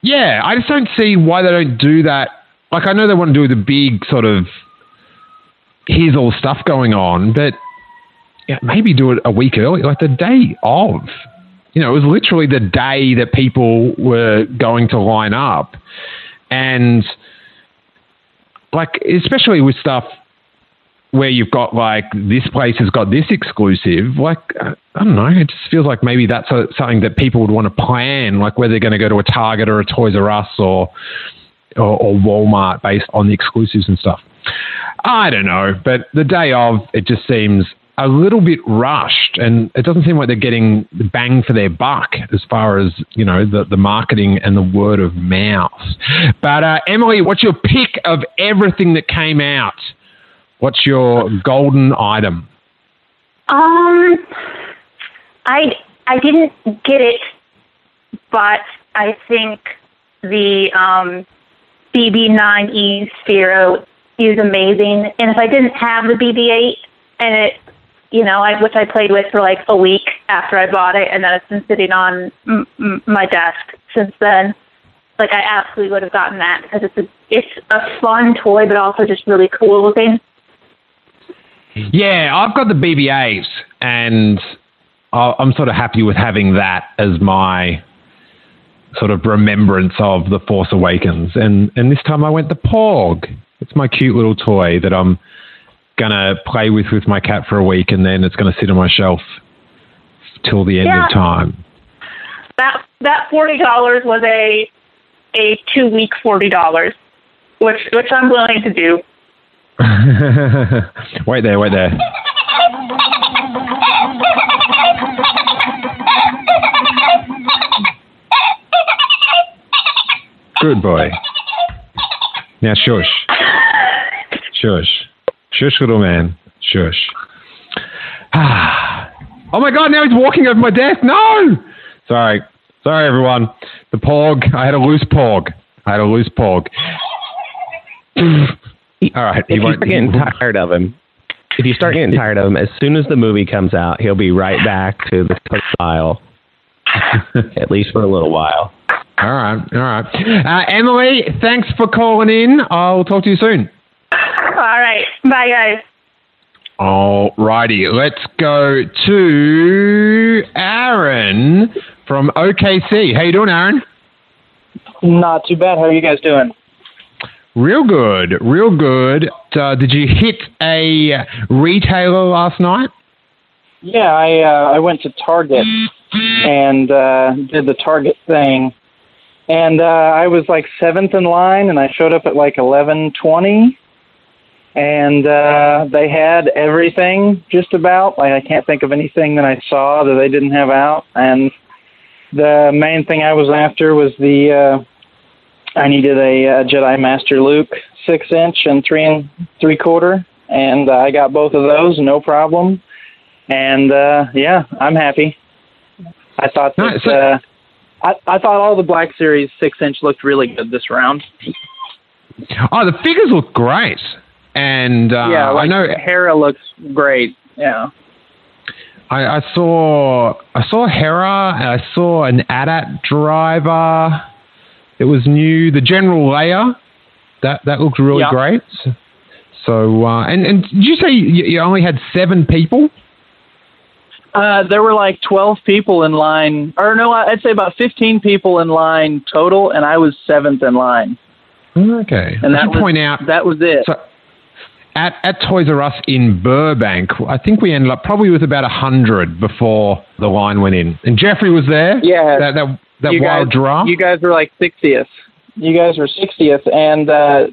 Yeah, I just don't see why they don't do that. Like, I know they want to do the big sort of here's all stuff going on, but maybe do it a week early, like the day of. You know, it was literally the day that people were going to line up, and like especially with stuff where you've got like this place has got this exclusive, like uh, I don't know, it just feels like maybe that's a, something that people would want to plan, like whether they're going to go to a Target or a Toys R Us or, or or Walmart based on the exclusives and stuff. I don't know, but the day of it just seems a little bit rushed, and it doesn't seem like they're getting the bang for their buck as far as you know the the marketing and the word of mouth. But uh, Emily, what's your pick of everything that came out? What's your golden item? Um, I I didn't get it, but I think the um, BB9E Sphero is amazing. And if I didn't have the BB8 and it, you know, I, which I played with for like a week after I bought it, and then it's been sitting on m- m- my desk since then. Like I absolutely would have gotten that because it's a it's a fun toy, but also just really cool looking. Yeah, I've got the BB-8, and I'm sort of happy with having that as my sort of remembrance of the Force Awakens. And and this time I went the Porg. It's my cute little toy that I'm gonna play with with my cat for a week, and then it's gonna sit on my shelf till the end Yeah. of time. that that forty dollars was a a two week forty dollars, which which I'm willing to do. wait there, wait there. Good boy. Now shush. Shush. Shush, little man. Shush. Ah. Oh my god, now he's walking over my desk. No! Sorry. Sorry, everyone. The porg. I had a loose porg. I had a loose porg. All right. If you start getting tired of him, if you start getting tired of him, as soon as the movie comes out, he'll be right back to the style. At least for a little while. All right, all right. Uh, Emily, thanks for calling in. I'll talk to you soon. All right. Bye, guys. All righty, let's go to Aaron from OKC. How you doing, Aaron? Not too bad. How are you guys doing? Real good, real good. Uh, did you hit a retailer last night? Yeah, I uh, I went to Target and uh, did the Target thing, and uh, I was like seventh in line, and I showed up at like eleven twenty, and uh, they had everything just about. Like I can't think of anything that I saw that they didn't have out, and the main thing I was after was the uh, I needed a, a Jedi Master Luke six inch and three and three quarter, and uh, I got both of those, no problem. And uh, yeah, I'm happy. I thought that uh, I, I thought all the Black Series six inch looked really good this round. Oh, the figures look great, and uh, yeah, like I know Hera looks great. Yeah. I, I saw I saw Hera. I saw an AT-AT driver. It was new. The General Leia That that looked really Yeah. great. So uh, and and did you say you, you only had seven people? Uh, there were like 12 people in line, or no, I'd say about 15 people in line total, and I was seventh in line. Okay. And I that was, point out that was it. So at at Toys R Us in Burbank, I think we ended up probably with about hundred before the line went in. And Geoffrey was there. Yeah. That that, that you wild guys, giraffe. You guys were like 60th. You guys were 60th, and uh,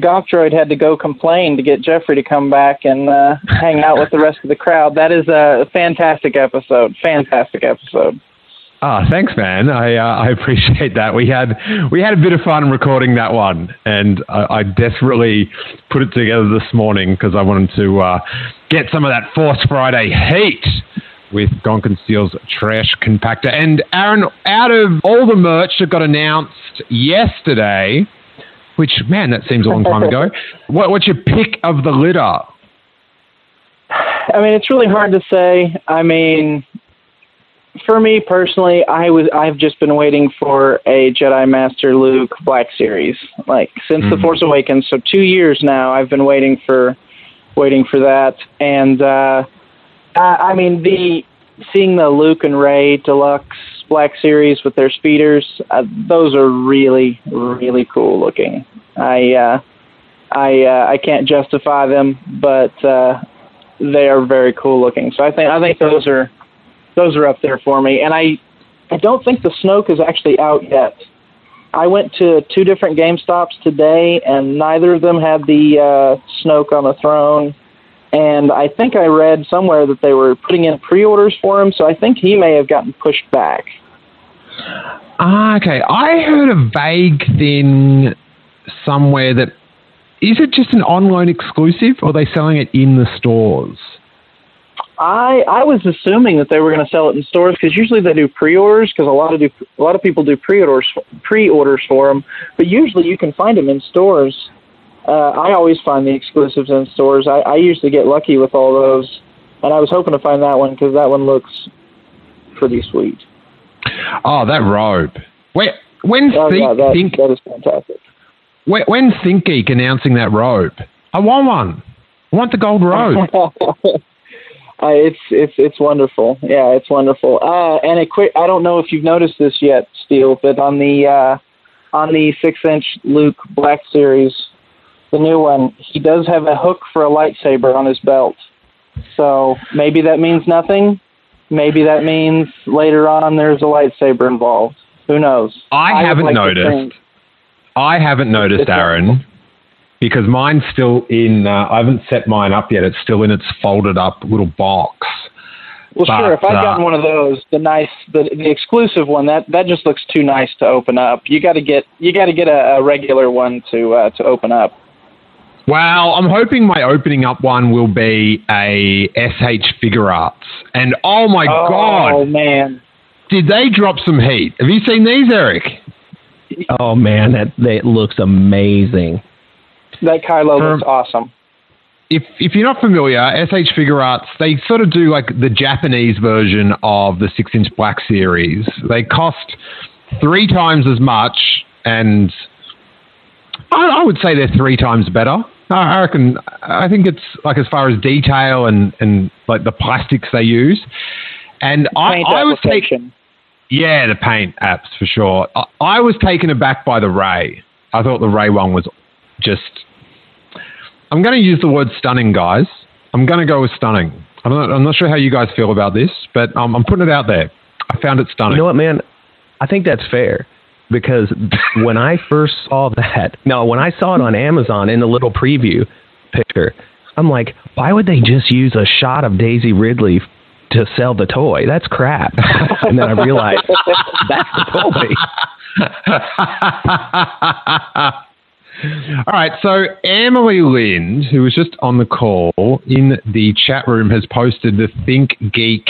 golf droid had to go complain to get Geoffrey to come back and uh, hang out with the rest of the crowd. That is a fantastic episode. Fantastic episode. Ah, thanks, man. I uh, I appreciate that. We had we had a bit of fun recording that one, and I, I desperately put it together this morning because I wanted to uh, get some of that Force Friday heat with Gonkin Steele's trash compactor. And Aaron, out of all the merch that got announced yesterday, which man, that seems a long time ago. What, what's your pick of the litter? I mean, it's really hard to say. I mean, for me personally, I was I've just been waiting for a Jedi Master Luke Black Series, like since The Mhm. Force Awakens. So two years now, I've been waiting for waiting for that. And uh, I, I mean, the seeing the Luke and Rey Deluxe Black Series with their speeders, uh, those are really really cool looking. I uh, I uh, I can't justify them, but uh, they are very cool looking. So I think I think those are those are up there for me. And I I don't think the Snoke is actually out yet. I went to two different Game Stops today, and neither of them had the uh, Snoke on the throne. And I think I read somewhere that they were putting in pre-orders for him, so I think he may have gotten pushed back. Ah, okay. I heard a vague thing somewhere that is it just an online exclusive or are they selling it in the stores? I I was assuming that they were going to sell it in stores because usually they do pre-orders because a lot of do a lot of people do pre-orders pre-orders for them, but usually you can find them in stores. Uh, I always find the exclusives in stores. I, I usually get lucky with all those, and I was hoping to find that one because that one looks pretty sweet. Oh, that robe. Where, when Oh, Think, yeah, that, Think that is fantastic. when, when ThinkGeek announcing that robe? I want one. I want the gold robe. Uh, it's it's it's wonderful. Yeah, it's wonderful. Uh, and a quick, I don't know if you've noticed this yet, Steele, but on the uh, on the six inch Luke Black Series, the new one, he does have a hook for a lightsaber on his belt. So maybe that means nothing. Maybe that means later on there's a lightsaber involved. Who knows? I would haven't like noticed. I haven't noticed, Aaron, because mine's still in. Uh, I haven't set mine up yet. It's still in its folded up little box. Well, But, sure. If I'd uh, gotten one of those, the nice, the the exclusive one, that that just looks too nice to open up. You got to get you got to get a, a regular one to uh, to open up. Well, I'm hoping my opening up one will be a SH Figuarts. And oh my oh God, Oh man, did they drop some heat? Have you seen these, Eric? Oh man, that that looks amazing. That Kylo Um, looks awesome. If, if you're not familiar, SH Figuarts, they sort of do like the Japanese version of the 6 inch black series. They cost three times as much, and I, I would say they're three times better. I reckon, I think it's like as far as detail and, and like the plastics they use. And I, I was taken. Yeah, the paint apps for sure. I, I was taken aback by the Rey. I thought the Rey one was just. I'm going to use the word stunning, guys. I'm going to go with stunning. I'm not, I'm not sure how you guys feel about this, but um, I'm putting it out there. I found it stunning. You know what, man? I think that's fair because when I first saw that, no, when I saw it on Amazon in the little preview picture, I'm like, why would they just use a shot of Daisy Ridley to sell the toy? That's crap. and then I realized that's the toy. All right, so Emily Lind, who was just on the call in the chat room, has posted the Think Geek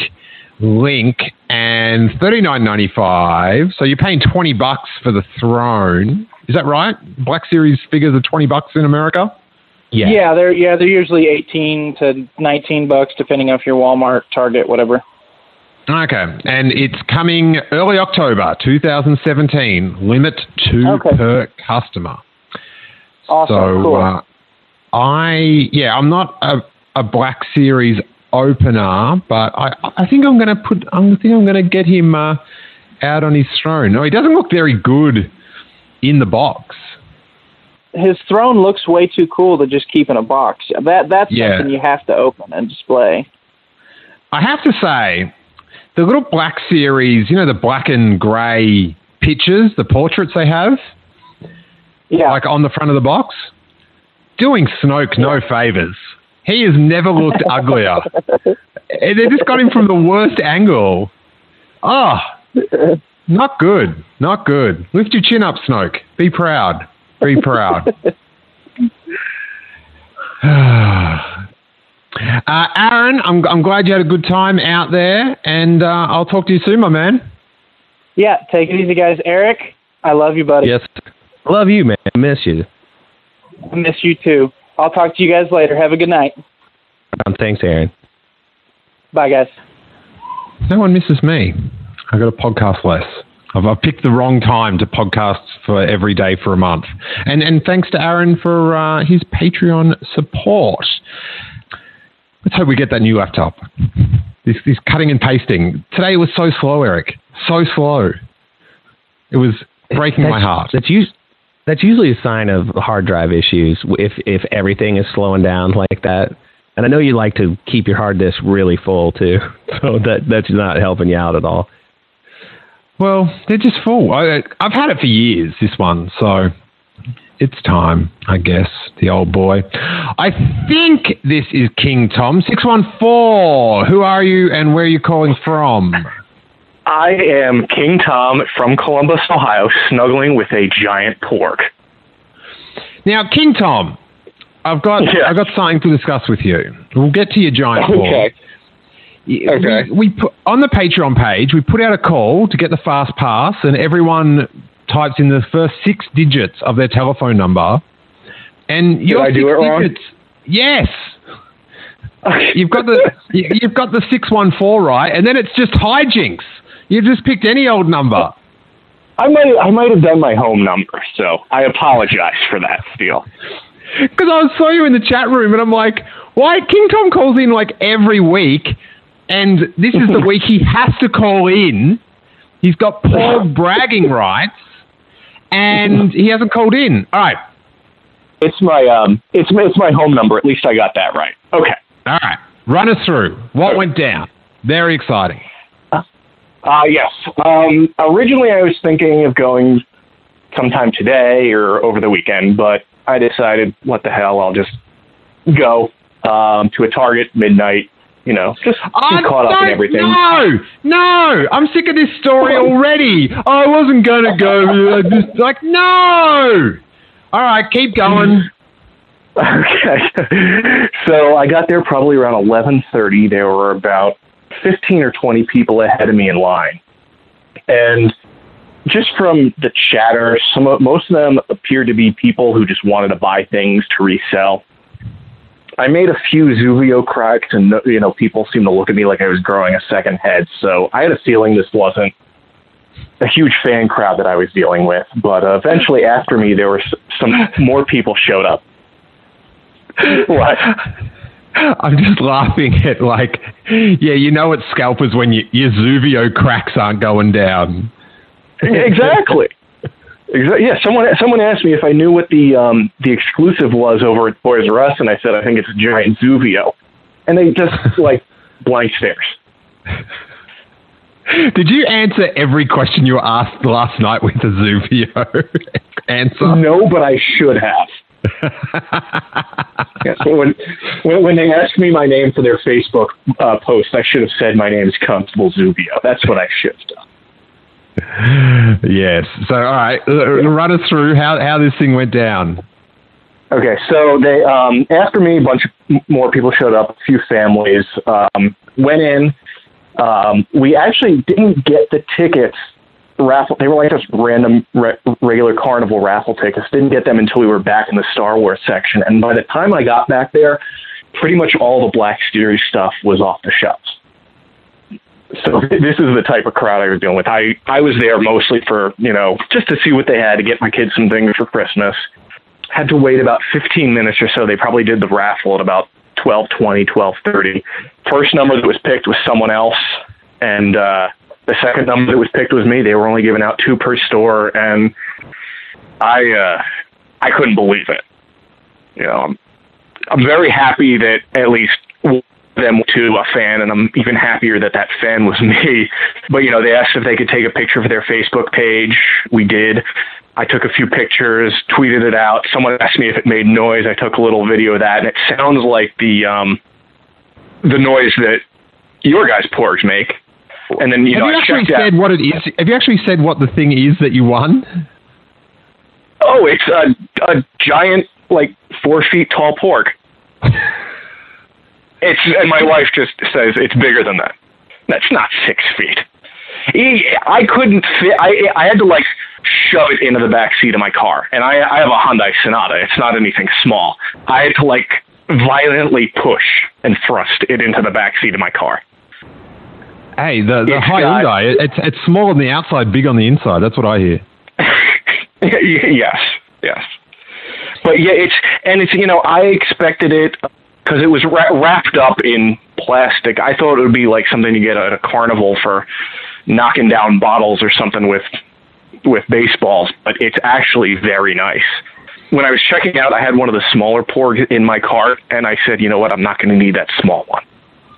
link and thirty nine ninety five. So you're paying twenty bucks for the throne. Is that right? Black Series figures are twenty bucks in America. Yeah. Yeah, they're yeah they're usually eighteen to nineteen bucks depending on if you're Walmart, Target, whatever. Okay, and it's coming early October 2017. Limit two Okay. per customer. Awesome, So cool. uh, I yeah, I'm not a, a Black Series opener, but I I think I'm gonna put I think I'm gonna get him uh, out on his throne. No, he doesn't look very good in the box. His throne looks way too cool to just keep in a box. That that's Yeah. something you have to open and display. I have to say, the little Black Series, you know, the black and grey pictures, the portraits they have, Yeah. like on the front of the box, doing Snoke no favors. He has never looked uglier. And They just got him from the worst angle. Oh, not good. Not good. Lift your chin up, Snoke. Be proud. Be proud. Uh, Aaron, I'm, I'm glad you had a good time out there, and uh, I'll talk to you soon, my man. Yeah, take it easy, guys. Eric, I love you, buddy. Yes. Love you, man. I miss you. I miss you too. I'll talk to you guys later. Have a good night. Um, thanks, Aaron. Bye, guys. No one misses me. I got a podcast less. I've, I've picked the wrong time to podcast for every day for a month. And and thanks to Aaron for uh, his Patreon support. Let's hope we get that new laptop. This, this cutting and pasting. Today was so slow, Eric. So slow. It was breaking my heart. That's us- that's usually a sign of hard drive issues if if everything is slowing down like that. And I know you like to keep your hard disk really full too, so that that's not helping you out at all. Well, they're just full. I, I've had it for years, this one, so it's time, I guess, the old boy. I think this is King Tom. 614, who are you and where are you calling from? I am King Tom from Columbus, Ohio, snuggling with a giant porg. Now, King Tom, I've got Yeah. I've got something to discuss with you. We'll get to your giant porg. Okay. Okay. We, put on the Patreon page. We put out a call to get the fast pass, and everyone types in the first six digits of their telephone number. And your I do it wrong? digits, yes, you've got the you- you've got the six one four right, and then it's just hijinks. You've just picked any old number. I might I might have done my home number, so I apologize for that, Steele. Because I saw you in the chat room, and I'm like, why? King Tom calls in like every week, and this is the week he has to call in. He's got poor bragging rights, and he hasn't called in. All right, It's my um it's it's my home number. At least I got that right. Okay. all right. Run us through what went down. Very exciting. Uh, yes. Um, originally, I was thinking of going sometime today or over the weekend, but I decided, what the hell, I'll just go um, to a Target midnight. You know, just Oh, caught up in everything. No, no, I'm sick of this story already. I wasn't gonna go. I just like no. All right, keep going. Okay. so I got there probably around 11:30. There were about 15 or 20 people ahead of me in line. And just from the chatter, some of, most of them appeared to be people who just wanted to buy things to resell. I made a few Zuvio cracks, and you know, people seemed to look at me like I was growing a second head. So I had a feeling this wasn't a huge fan crowd that I was dealing with. But uh, eventually, after me, there were some more people showed up. what? I'm just laughing at like, yeah, you know, it's scalpers when you, your Zuvio cracks aren't going down. exactly. Exactly. Yeah. Someone someone asked me if I knew what the um, the exclusive was over at Toys R Us, and I said I think it's a giant Zuvio, and they just like blank stares. Did you answer every question you were asked last night with a Zuvio answer? No, but I should have. Yes, when, when when they asked me my name for their Facebook uh, post, I should have said my name is Constable Zuvio. That's what I should have done. Yes. So, all right, uh, run us through how, how this thing went down. Okay, so they um, after me, a bunch of more people showed up. A few families um, went in. Um, we actually didn't get the tickets raffle. They were like just random re- regular carnival raffle tickets. Didn't get them until we were back in the Star Wars section. And by the time I got back there, pretty much all the Black Series stuff was off the shelves. So this is the type of crowd I was dealing with. I I was there mostly for you know just to see what they had to get my kids some things for Christmas. Had to wait about 15 minutes or so. They probably did the raffle at about 12:20, 12:30. First number that was picked was someone else, and uh, the second number that was picked was me. They were only giving out two per store, and I uh, I couldn't believe it. You know, I'm I'm very happy that at least them to a fan, and I'm even happier that that fan was me. But you know, they asked if they could take a picture for their Facebook page. We did. I took a few pictures, tweeted it out. Someone asked me if it made noise. I took a little video of that, and it sounds like the um, the noise that your guys' porgs make. And then you Have know, you I actually checked out. said what it is? Have you actually said what the thing is that you won? Oh, it's a a giant, like four feet tall porg. it's and my wife just says it's bigger than that. That's not six feet. I couldn't fit. I I had to like shove it into the back seat of my car, and I I have a Hyundai Sonata. It's not anything small. I had to like violently push and thrust it into the back seat of my car. Hey, the, the It's Hyundai, got- it- it's it's small on the outside, big on the inside. That's what I hear. yes, yes. But yeah, it's and it's you know I expected it because it was ra- wrapped up in plastic. I thought it would be like something you get at a carnival for knocking down bottles or something with with baseballs, but it's actually very nice. When I was checking out, I had one of the smaller porgs in my cart, and I said, you know what, I'm not going to need that small one.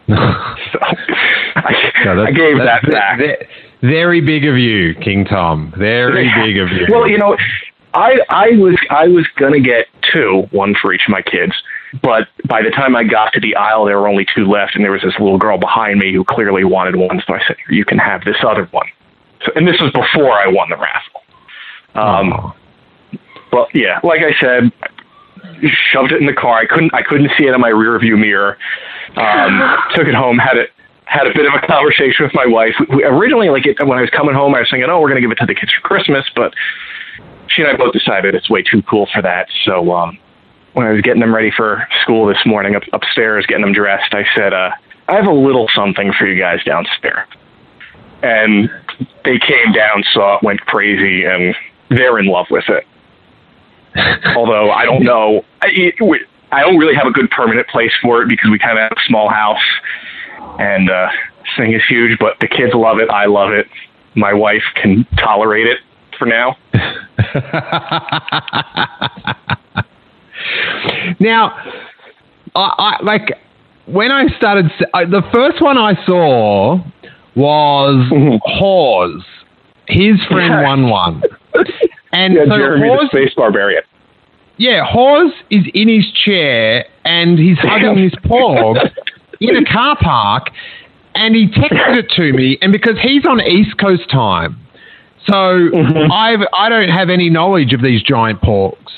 So I, No, I gave that back. ve- Very big of you, King Tom. Very big of you. Well, you know, I I was I was gonna get two, one for each of my kids, but by the time I got to the aisle, there were only two left, and there was this little girl behind me who clearly wanted one. So I said, "You can have this other one." So, and this was before I won the raffle. Um, but yeah, like I said, shoved it in the car. I couldn't I couldn't see it in my rear view mirror. Um, took it home, had it had a bit of a conversation with my wife. We, originally, like it, when I was coming home, I was thinking, "Oh, we're gonna give it to the kids for Christmas," but she and I both decided it's way too cool for that. So um, when I was getting them ready for school this morning, up, upstairs, getting them dressed, I said, uh, "I have a little something for you guys downstairs." And they came down, saw it, went crazy, and they're in love with it. Although I don't know, I, it, I don't really have a good permanent place for it because we kind of have a small house, and uh, this thing is huge. But the kids love it. I love it. My wife can tolerate it for now. Now, I, I like when I started. s- I, the first one I saw was Hawes. His friend Yeah. won one, And yeah, so Jeremy Hawes- the Space Barbarian. yeah, Hawes is in his chair and he's hugging his porg in a car park, and he texted it to me. And because he's on East Coast time, so mm-hmm. I've I don't have any knowledge of these giant porgs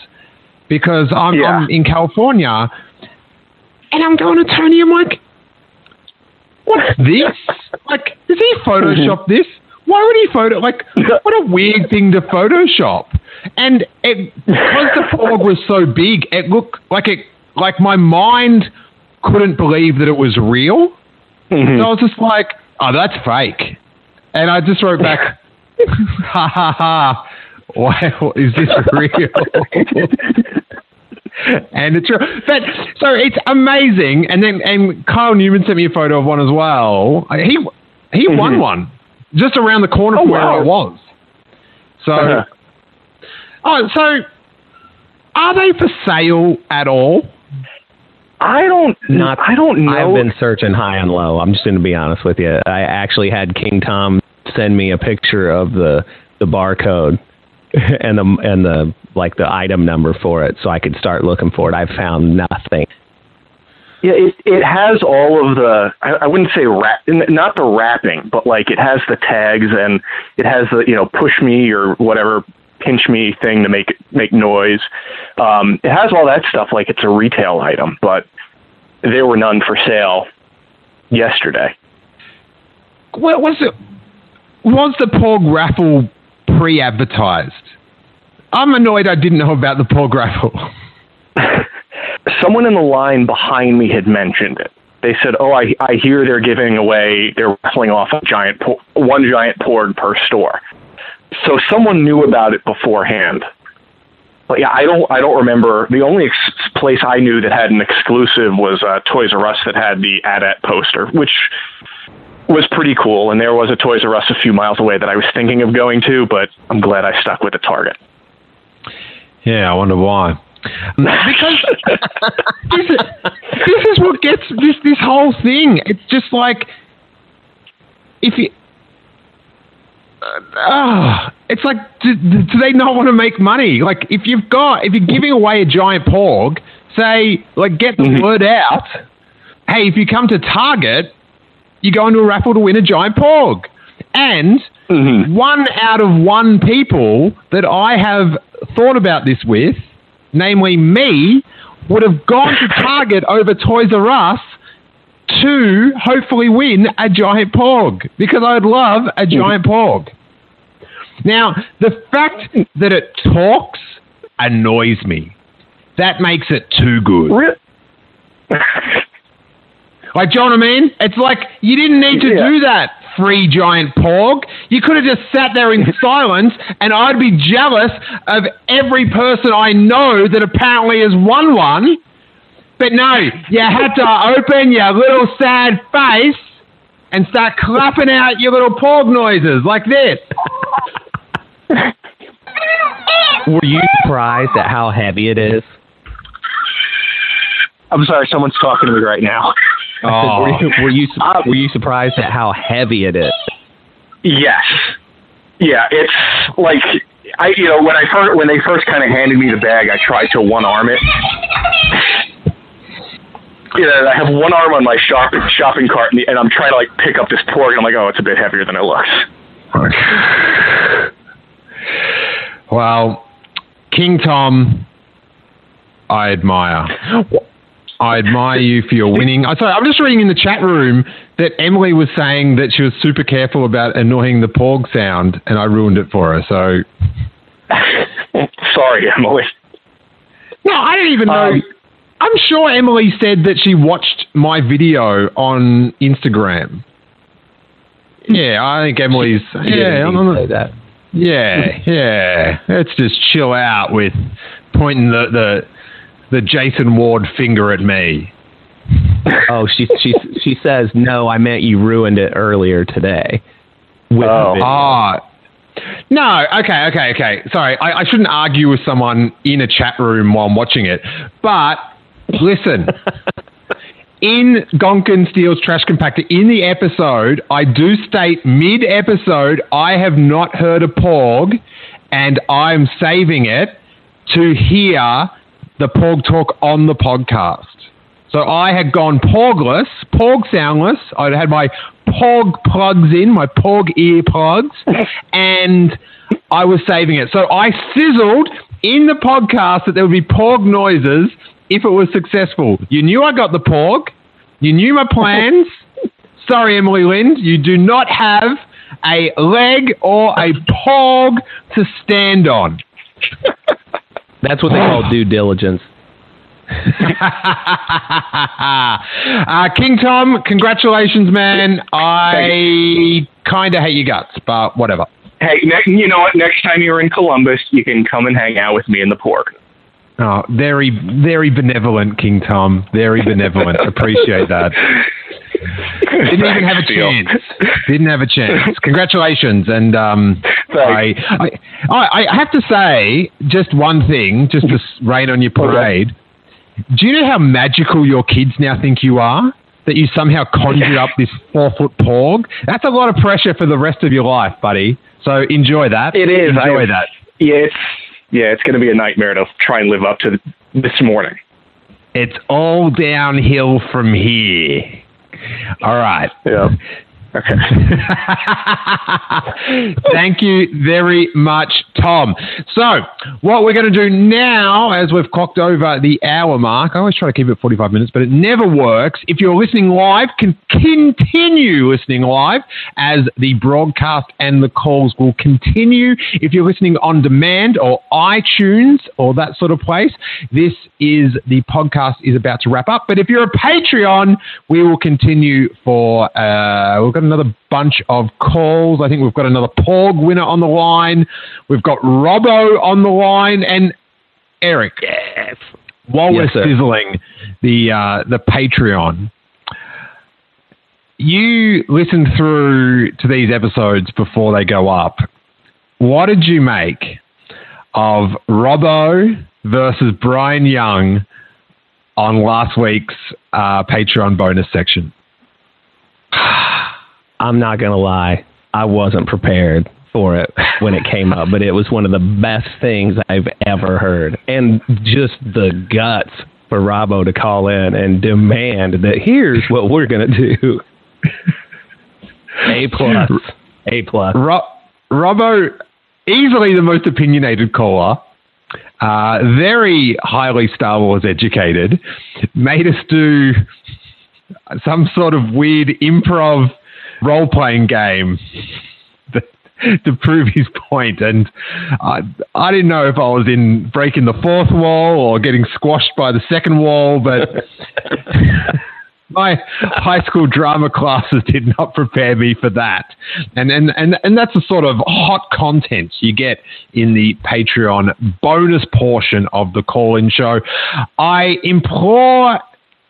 because I'm, Yeah. I'm in California, and I'm going to Tony. I'm like, what's this? Like, does he mm-hmm. Photoshop this? Why would he photo? Like, what a weird thing to Photoshop. And it, because the porg was so big, it looked like it, like my mind couldn't believe that it was real. So I was just like, oh, that's fake. And I just wrote back, ha ha ha. Wow, is this real? and it's true. But so it's amazing. And then and Kyle Newman sent me a photo of one as well. He he won Mhm. one just around the corner Oh, from where. I was. So Uh-huh. oh, so are they for sale at all? I don't. Not. I don't know. I've been searching high and low. I'm just going to be honest with you. I actually had King Tom send me a picture of the the barcode and the and the like the item number for it, so I could start looking for it. I found nothing. Yeah, it it has all of the. I, I wouldn't say wrap, not the wrapping, but like it has the tags and it has the you know push me or whatever pinch me thing to make make noise. Um, it has all that stuff like it's a retail item, but there were none for sale yesterday. What was it? Was the Porg raffle pre-advertised? I'm annoyed I didn't know about the Porg raffle. Someone in the line behind me had mentioned it. They said, "Oh, I I hear they're giving away, they're raffling off a giant por- one giant porg per store." So someone knew about it beforehand. But yeah, I don't I don't remember. The only ex- place I knew that had an exclusive was uh, Toys R Us that had the AT-AT poster, which was pretty cool. And there was a Toys R Us a few miles away that I was thinking of going to, but I'm glad I stuck with the Target. Yeah, I wonder why. Because this is, this is what gets this this whole thing. It's just like if you. Uh, ah, it's like, do, do they not want to make money? Like, if you've got, if you're giving away a giant porg, say, like, get the mm-hmm. word out. Hey, if you come to Target, you go into a raffle to win a giant porg. And mm-hmm. one out of one people that I have thought about this with, namely me, would have gone to Target over Toys R Us to hopefully win a giant porg because I'd love a mm. giant porg. Now, the fact that it talks annoys me. That makes it too good. Like, do you know what I mean? It's like you didn't need to Yeah. do that, free giant porg. You could have just sat there in silence, and I'd be jealous of every person I know that apparently has won one. But no, you had to open your little sad face and start clapping out your little porg noises like this. Were you surprised at how heavy it is? I'm sorry, someone's talking to me right now. I said, were you were you, su- oh. were you surprised at how heavy it is? Yes. Yeah, it's like I you know when I first when they first kind of handed me the bag, I tried to one arm it. Yeah, I have one arm on my shopping shopping cart, and, and I'm trying to like pick up this porg, and I'm like, oh, it's a bit heavier than it looks. Well, King Tom, I admire. I admire you for your winning. I'm sorry, I'm just reading in the chat room that Emily was saying that she was super careful about annoying the porg sound, and I ruined it for her. So, Sorry, Emily. no, I don't even know. Um, I'm sure Emily said that she watched my video on Instagram. Yeah, I think Emily's. She Yeah, I'm- to say that. Yeah, yeah. Let's just chill out with pointing the the, the Jason Ward finger at me. Oh, she she she says no. I meant you ruined it earlier today. With Oh. Ah. No, okay, okay, okay. Sorry, I, I shouldn't argue with someone in a chat room while I'm watching it. But listen, in Gonkin Steele's Trash Compactor, in the episode, I do state mid episode, I have not heard a porg, and I'm saving it to hear the Porg talk on the podcast. So I had gone porgless, porg soundless. I'd had my porg plugs in, my porg ear plugs, and I was saving it. So I sizzled in the podcast that there would be porg noises if it was successful. You knew I got the porg. You knew my plans. Sorry, Emily Lind, you do not have a leg or a porg to stand on. That's what they call due diligence. uh, King Tom, congratulations, man. I kind of hate your guts, but whatever. Hey, ne- you know what? Next time you're in Columbus, you can come and hang out with me in the pork. Oh, very, very benevolent, King Tom. Very benevolent. Appreciate that. Didn't even have a chance. Didn't have a chance. Congratulations, and um, I, I, I have to say just one thing, just to rain on your parade. Do you know how magical your kids now think you are? That you somehow conjured up this four foot porg? That's a lot of pressure for the rest of your life, buddy. So enjoy that. It is. Enjoy I- that. Yeah, it's yeah, it's going to be a nightmare to try and live up to this morning. It's all downhill from here. All right. Yeah. Okay. Thank you very much, Tom. So, what we're going to do now, as we've clocked over the hour mark, I always try to keep it 45 minutes, but it never works. If you're listening live, can continue listening live as the broadcast and the calls will continue. If you're listening on demand or iTunes or that sort of place, this is the podcast is about to wrap up. But if you're a Patreon, we will continue for, uh, got another bunch of calls. I think we've got another Porg winner on the line. We've got Robbo on the line and Eric. Yes. While Yes, we're sizzling the uh, the Patreon, you listen through to these episodes before they go up. What did you make of Robbo versus Brian Young on last week's uh, Patreon bonus section? I'm not gonna lie, I wasn't prepared for it when it came up, but it was one of the best things I've ever heard, and just the guts for Robbo to call in and demand that here's what we're gonna do. A plus, A plus. Ro- Robbo, easily the most opinionated caller, uh, very highly Star Wars educated, made us do some sort of weird improv role playing game to prove his point. And I, I didn't know if I was in breaking the fourth wall or getting squashed by the second wall, but my high school drama classes did not prepare me for that. And, and, and, and that's the sort of hot content you get in the Patreon bonus portion of the call in show. I implore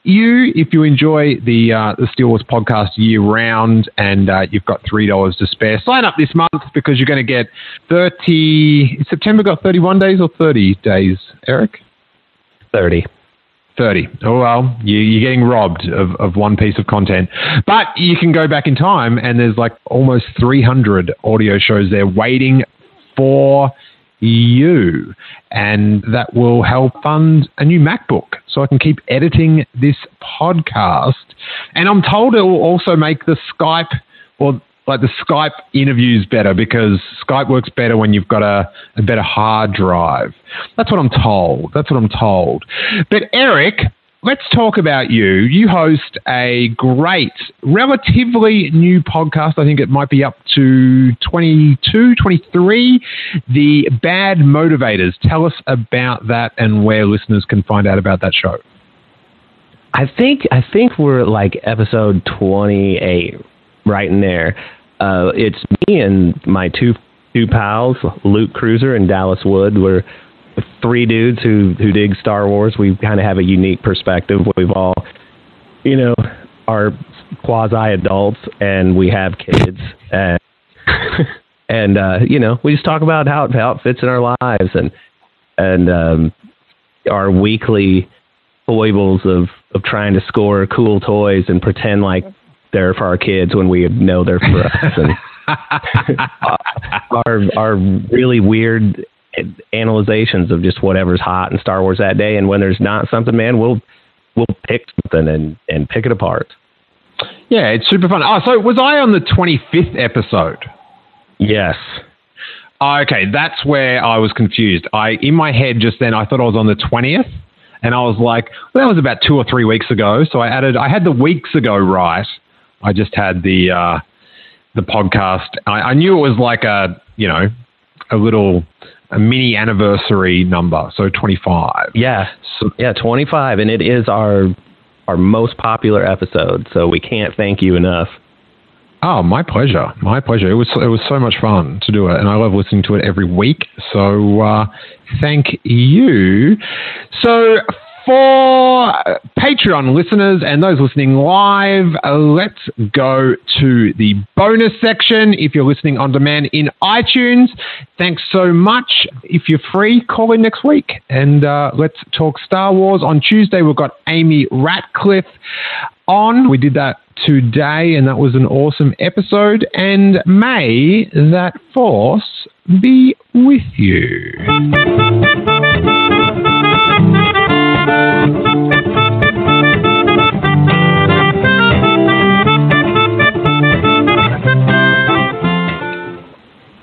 you, if you enjoy the uh, the Steele Wars podcast year round and uh, you've got three dollars to spare, sign up this month because you're going to get thirty. September got thirty one days or thirty days, Eric. Thirty. 30. Oh, well, you, you're getting robbed of, of one piece of content. But you can go back in time, and there's like almost 300 audio shows there waiting for you. And that will help fund a new MacBook so I can keep editing this podcast. And I'm told it will also make the Skype or like the Skype interviews better because Skype works better when you've got a, a better hard drive. That's what I'm told. That's what I'm told. But Eric, let's talk about you. You host a great, relatively new podcast. I think it might be up to 22, 23. The Bad Motivators. Tell us about that and where listeners can find out about that show. I think I think we're like episode twenty eight, right in there. Uh, it's me and my two two pals, Luke Cruiser and Dallas Wood. We're three dudes who who dig Star Wars. We kind of have a unique perspective. We've all, you know, are quasi adults and we have kids and and uh, you know we just talk about how it, how it fits in our lives and and um, our weekly foibles of of trying to score cool toys and pretend like they're for our kids when we know they're for us. And our our really weird analyzations of just whatever's hot in Star Wars that day. And when there's not something, man, we'll we'll pick something and and pick it apart. Yeah, it's super fun. Oh, so was I on the 25th episode? Yes. Oh, okay, that's where I was confused. I in my head just then I thought I was on the 20th, and I was like, well, that was about two or three weeks ago. So I added, I had the weeks ago right. I just had the uh, the podcast. I, I knew it was like a you know a little a mini anniversary number, so 25. Yeah, so, yeah, 25, and it is our our most popular episode. So we can't thank you enough. Oh, my pleasure. My pleasure. It was it was so much fun to do it, and I love listening to it every week. So uh, thank you. So for Patreon listeners and those listening live, uh, let's go to the bonus section. If you're listening on demand in iTunes, thanks so much. If you're free, call in next week and uh, let's talk Star Wars. On Tuesday, we've got Amy Ratcliffe on. We did that today, and that was an awesome episode. And may that force be with you.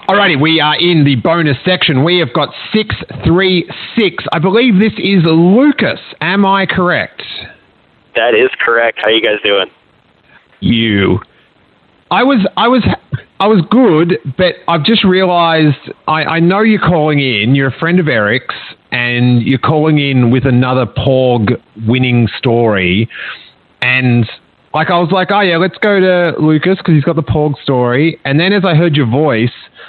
Alrighty, we are in the bonus section. We have got 636. I believe this is Lucas. Am I correct? That is correct. How you guys doing? You. I was I was I was good, but I've just realized I, I know you're calling in. You're a friend of Eric's, and you're calling in with another Porg winning story. And like I was like, oh yeah, let's go to Lucas because he's got the Porg story. And then as I heard your voice,